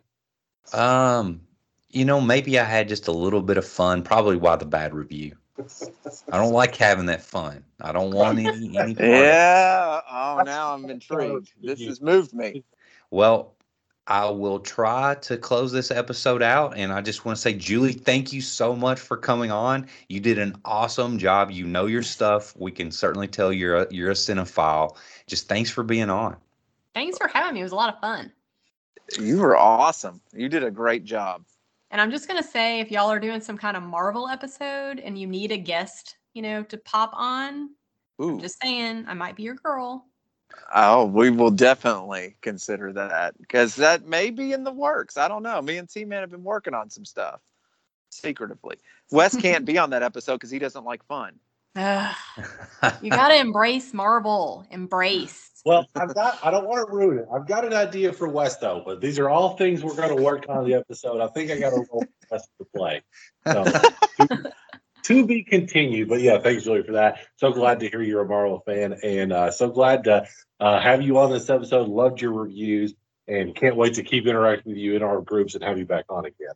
Um, you know, maybe I had just a little bit of fun. Probably why the bad review. I don't like having that fun. I don't want any. any yeah. Oh, now I'm intrigued. This has moved me. Well, I will try to close this episode out. And I just want to say, Julie, thank you so much for coming on. You did an awesome job. You know your stuff. We can certainly tell you're a, you're a cinephile. Just thanks for being on. Thanks for having me. It was a lot of fun. You were awesome. You did a great job. And I'm just going to say if y'all are doing some kind of Marvel episode and you need a guest, you know, to pop on, Ooh. I'm just saying, I might be your girl. Oh, we will definitely consider that because that may be in the works. I don't know. Me and T Man have been working on some stuff secretively. Wes can't be on that episode because he doesn't like fun. you got to embrace Marvel. Embrace. Well, I've got. I don't want to ruin it. I've got an idea for Wes though, but these are all things we're going to work on the episode. I think I got a role for Wes to play. So, to, to be continued. But yeah, thanks, Julie, for that. So glad to hear you're a Marvel fan, and uh, so glad to uh, have you on this episode. Loved your reviews, and can't wait to keep interacting with you in our groups and have you back on again.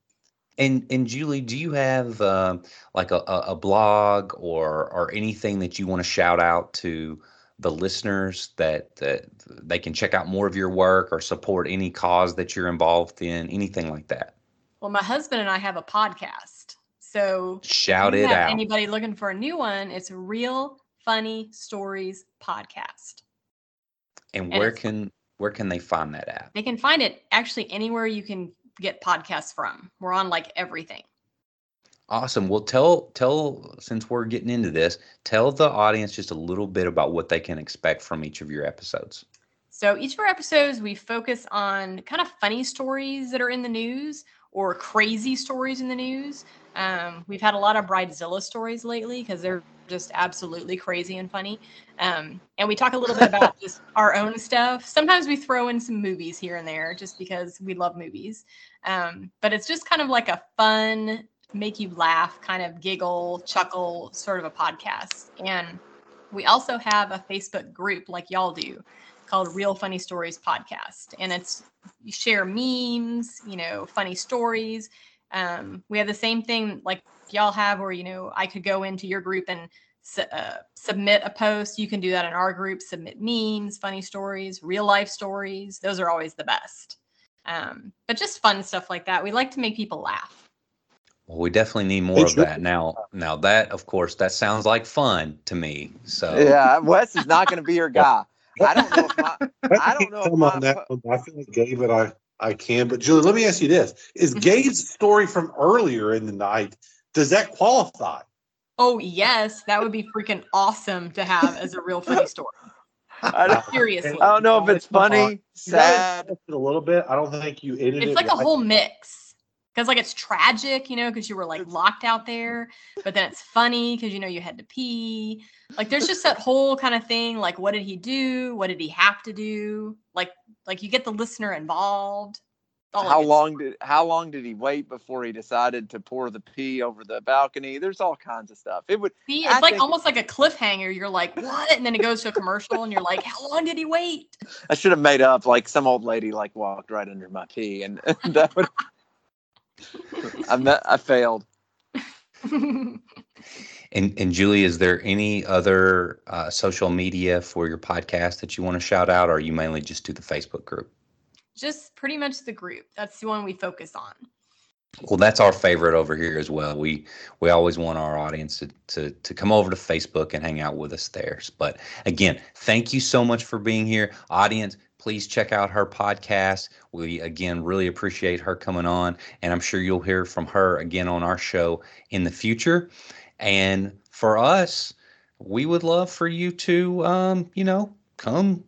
And and Julie, do you have uh, like a a blog or or anything that you want to shout out to the listeners that that they can check out more of your work or support any cause that you're involved in, anything like that? Well, my husband and I have a podcast. So Shout it out. Anybody looking for a new one? It's Real Funny Stories Podcast. And and where can where can they find that at? They can find it actually anywhere you can get podcasts from. We're on like everything. Awesome. Well, tell tell since we're getting into this, tell the audience just a little bit about what they can expect from each of your episodes. So each of our episodes, we focus on kind of funny stories that are in the news or crazy stories in the news. Um, we've had a lot of Bridezilla stories lately because they're just absolutely crazy and funny. Um, and we talk a little bit about just our own stuff. Sometimes we throw in some movies here and there just because we love movies. Um, but it's just kind of like a fun, make you laugh, kind of giggle, chuckle sort of a podcast. And we also have a Facebook group like y'all do called Real Funny Stories Podcast. And it's you share memes, you know, funny stories. Um, we have the same thing like y'all have where, you know, I could go into your group and uh, submit a post. You can do that in our group, submit memes, funny stories, real life stories. Those are always the best. Um, but just fun stuff like that. We like to make people laugh. Well, we definitely need more Hey, of that. Now, now that of course that sounds like fun to me. So Yeah, Wes is not going to be your guy. I don't know if my, I don't know if Come my on that one. I feel like Gabe and I, I can. But Julie, let me ask you this: Is Mhm. Gabe's story from earlier in the night? Does that qualify? Oh, yes. That would be freaking awesome to have as a real funny story. I don't, Seriously. I don't know if it's funny, sad. a little bit. I don't think you edited it's it like a right. whole mix because like it's tragic you know because you were like locked out there but then it's funny because you know you had to pee. Like there's just that whole kind of thing like what did he do? What did he have to do? Like like you get the listener involved. All How long did how long did he wait before he decided to pour the pee over the balcony? There's all kinds of stuff. It would See, I it's like almost like a cliffhanger. You're like what? And then it goes to a commercial and you're like how long did he wait? I should have made up like some old lady like walked right under my pee and that would I met, I failed. And and Julie, is there any other uh, social media for your podcast that you want to shout out, or you mainly just do the Facebook group? just pretty much the group that's the one we focus on Well, that's our favorite over here as well. We we always want our audience to, to to come over to Facebook and hang out with us there. But again, thank you so much for being here, audience. Please check out her podcast. We again really appreciate her coming on, and I'm sure you'll hear from her again on our show in the future. And for us, we would love for you to, um, you know, come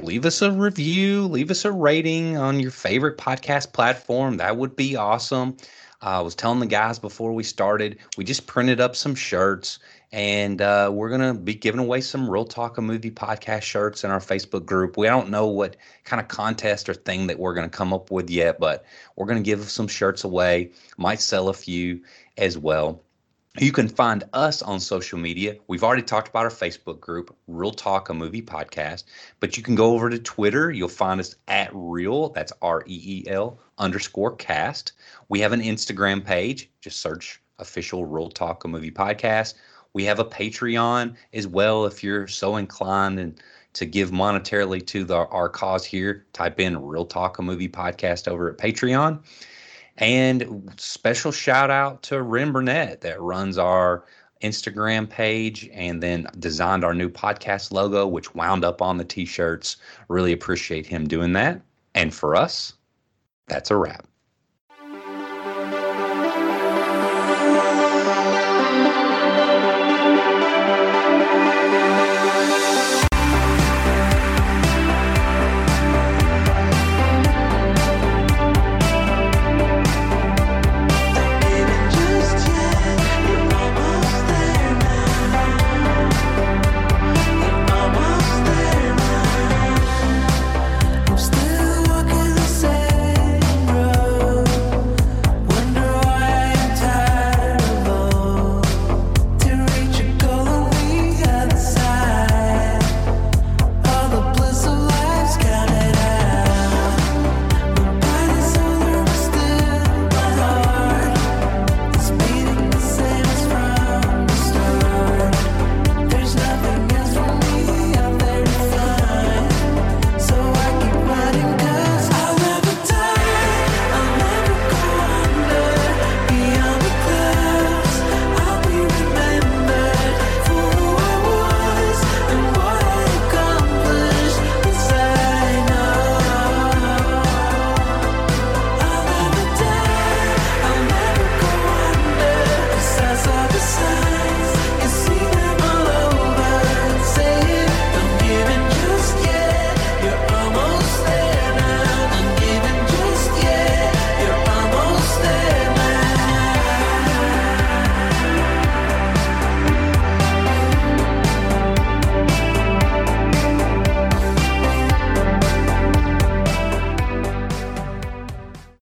leave us a review, leave us a rating on your favorite podcast platform. That would be awesome. Uh, I was telling the guys before we started, we just printed up some shirts and uh, we're going to be giving away some Reel Talk a Movie podcast shirts in our Facebook group. We don't know what kind of contest or thing that we're going to come up with yet, but we're going to give some shirts away. Might sell a few as well. You can find us on social media. We've already talked about our Facebook group, Reel Talk, a movie podcast, but you can go over to Twitter. You'll find us at Reel, that's R E E L underscore cast. We have an Instagram page. Just search official Reel Talk, a movie podcast. We have a Patreon as well if you're so inclined and to give monetarily to the, our cause here. Type in Reel Talk, a movie podcast over at Patreon. And special shout out to Ren Burnett that runs our Instagram page and then designed our new podcast logo, which wound up on the t shirts. Really appreciate him doing that. And for us, that's a wrap.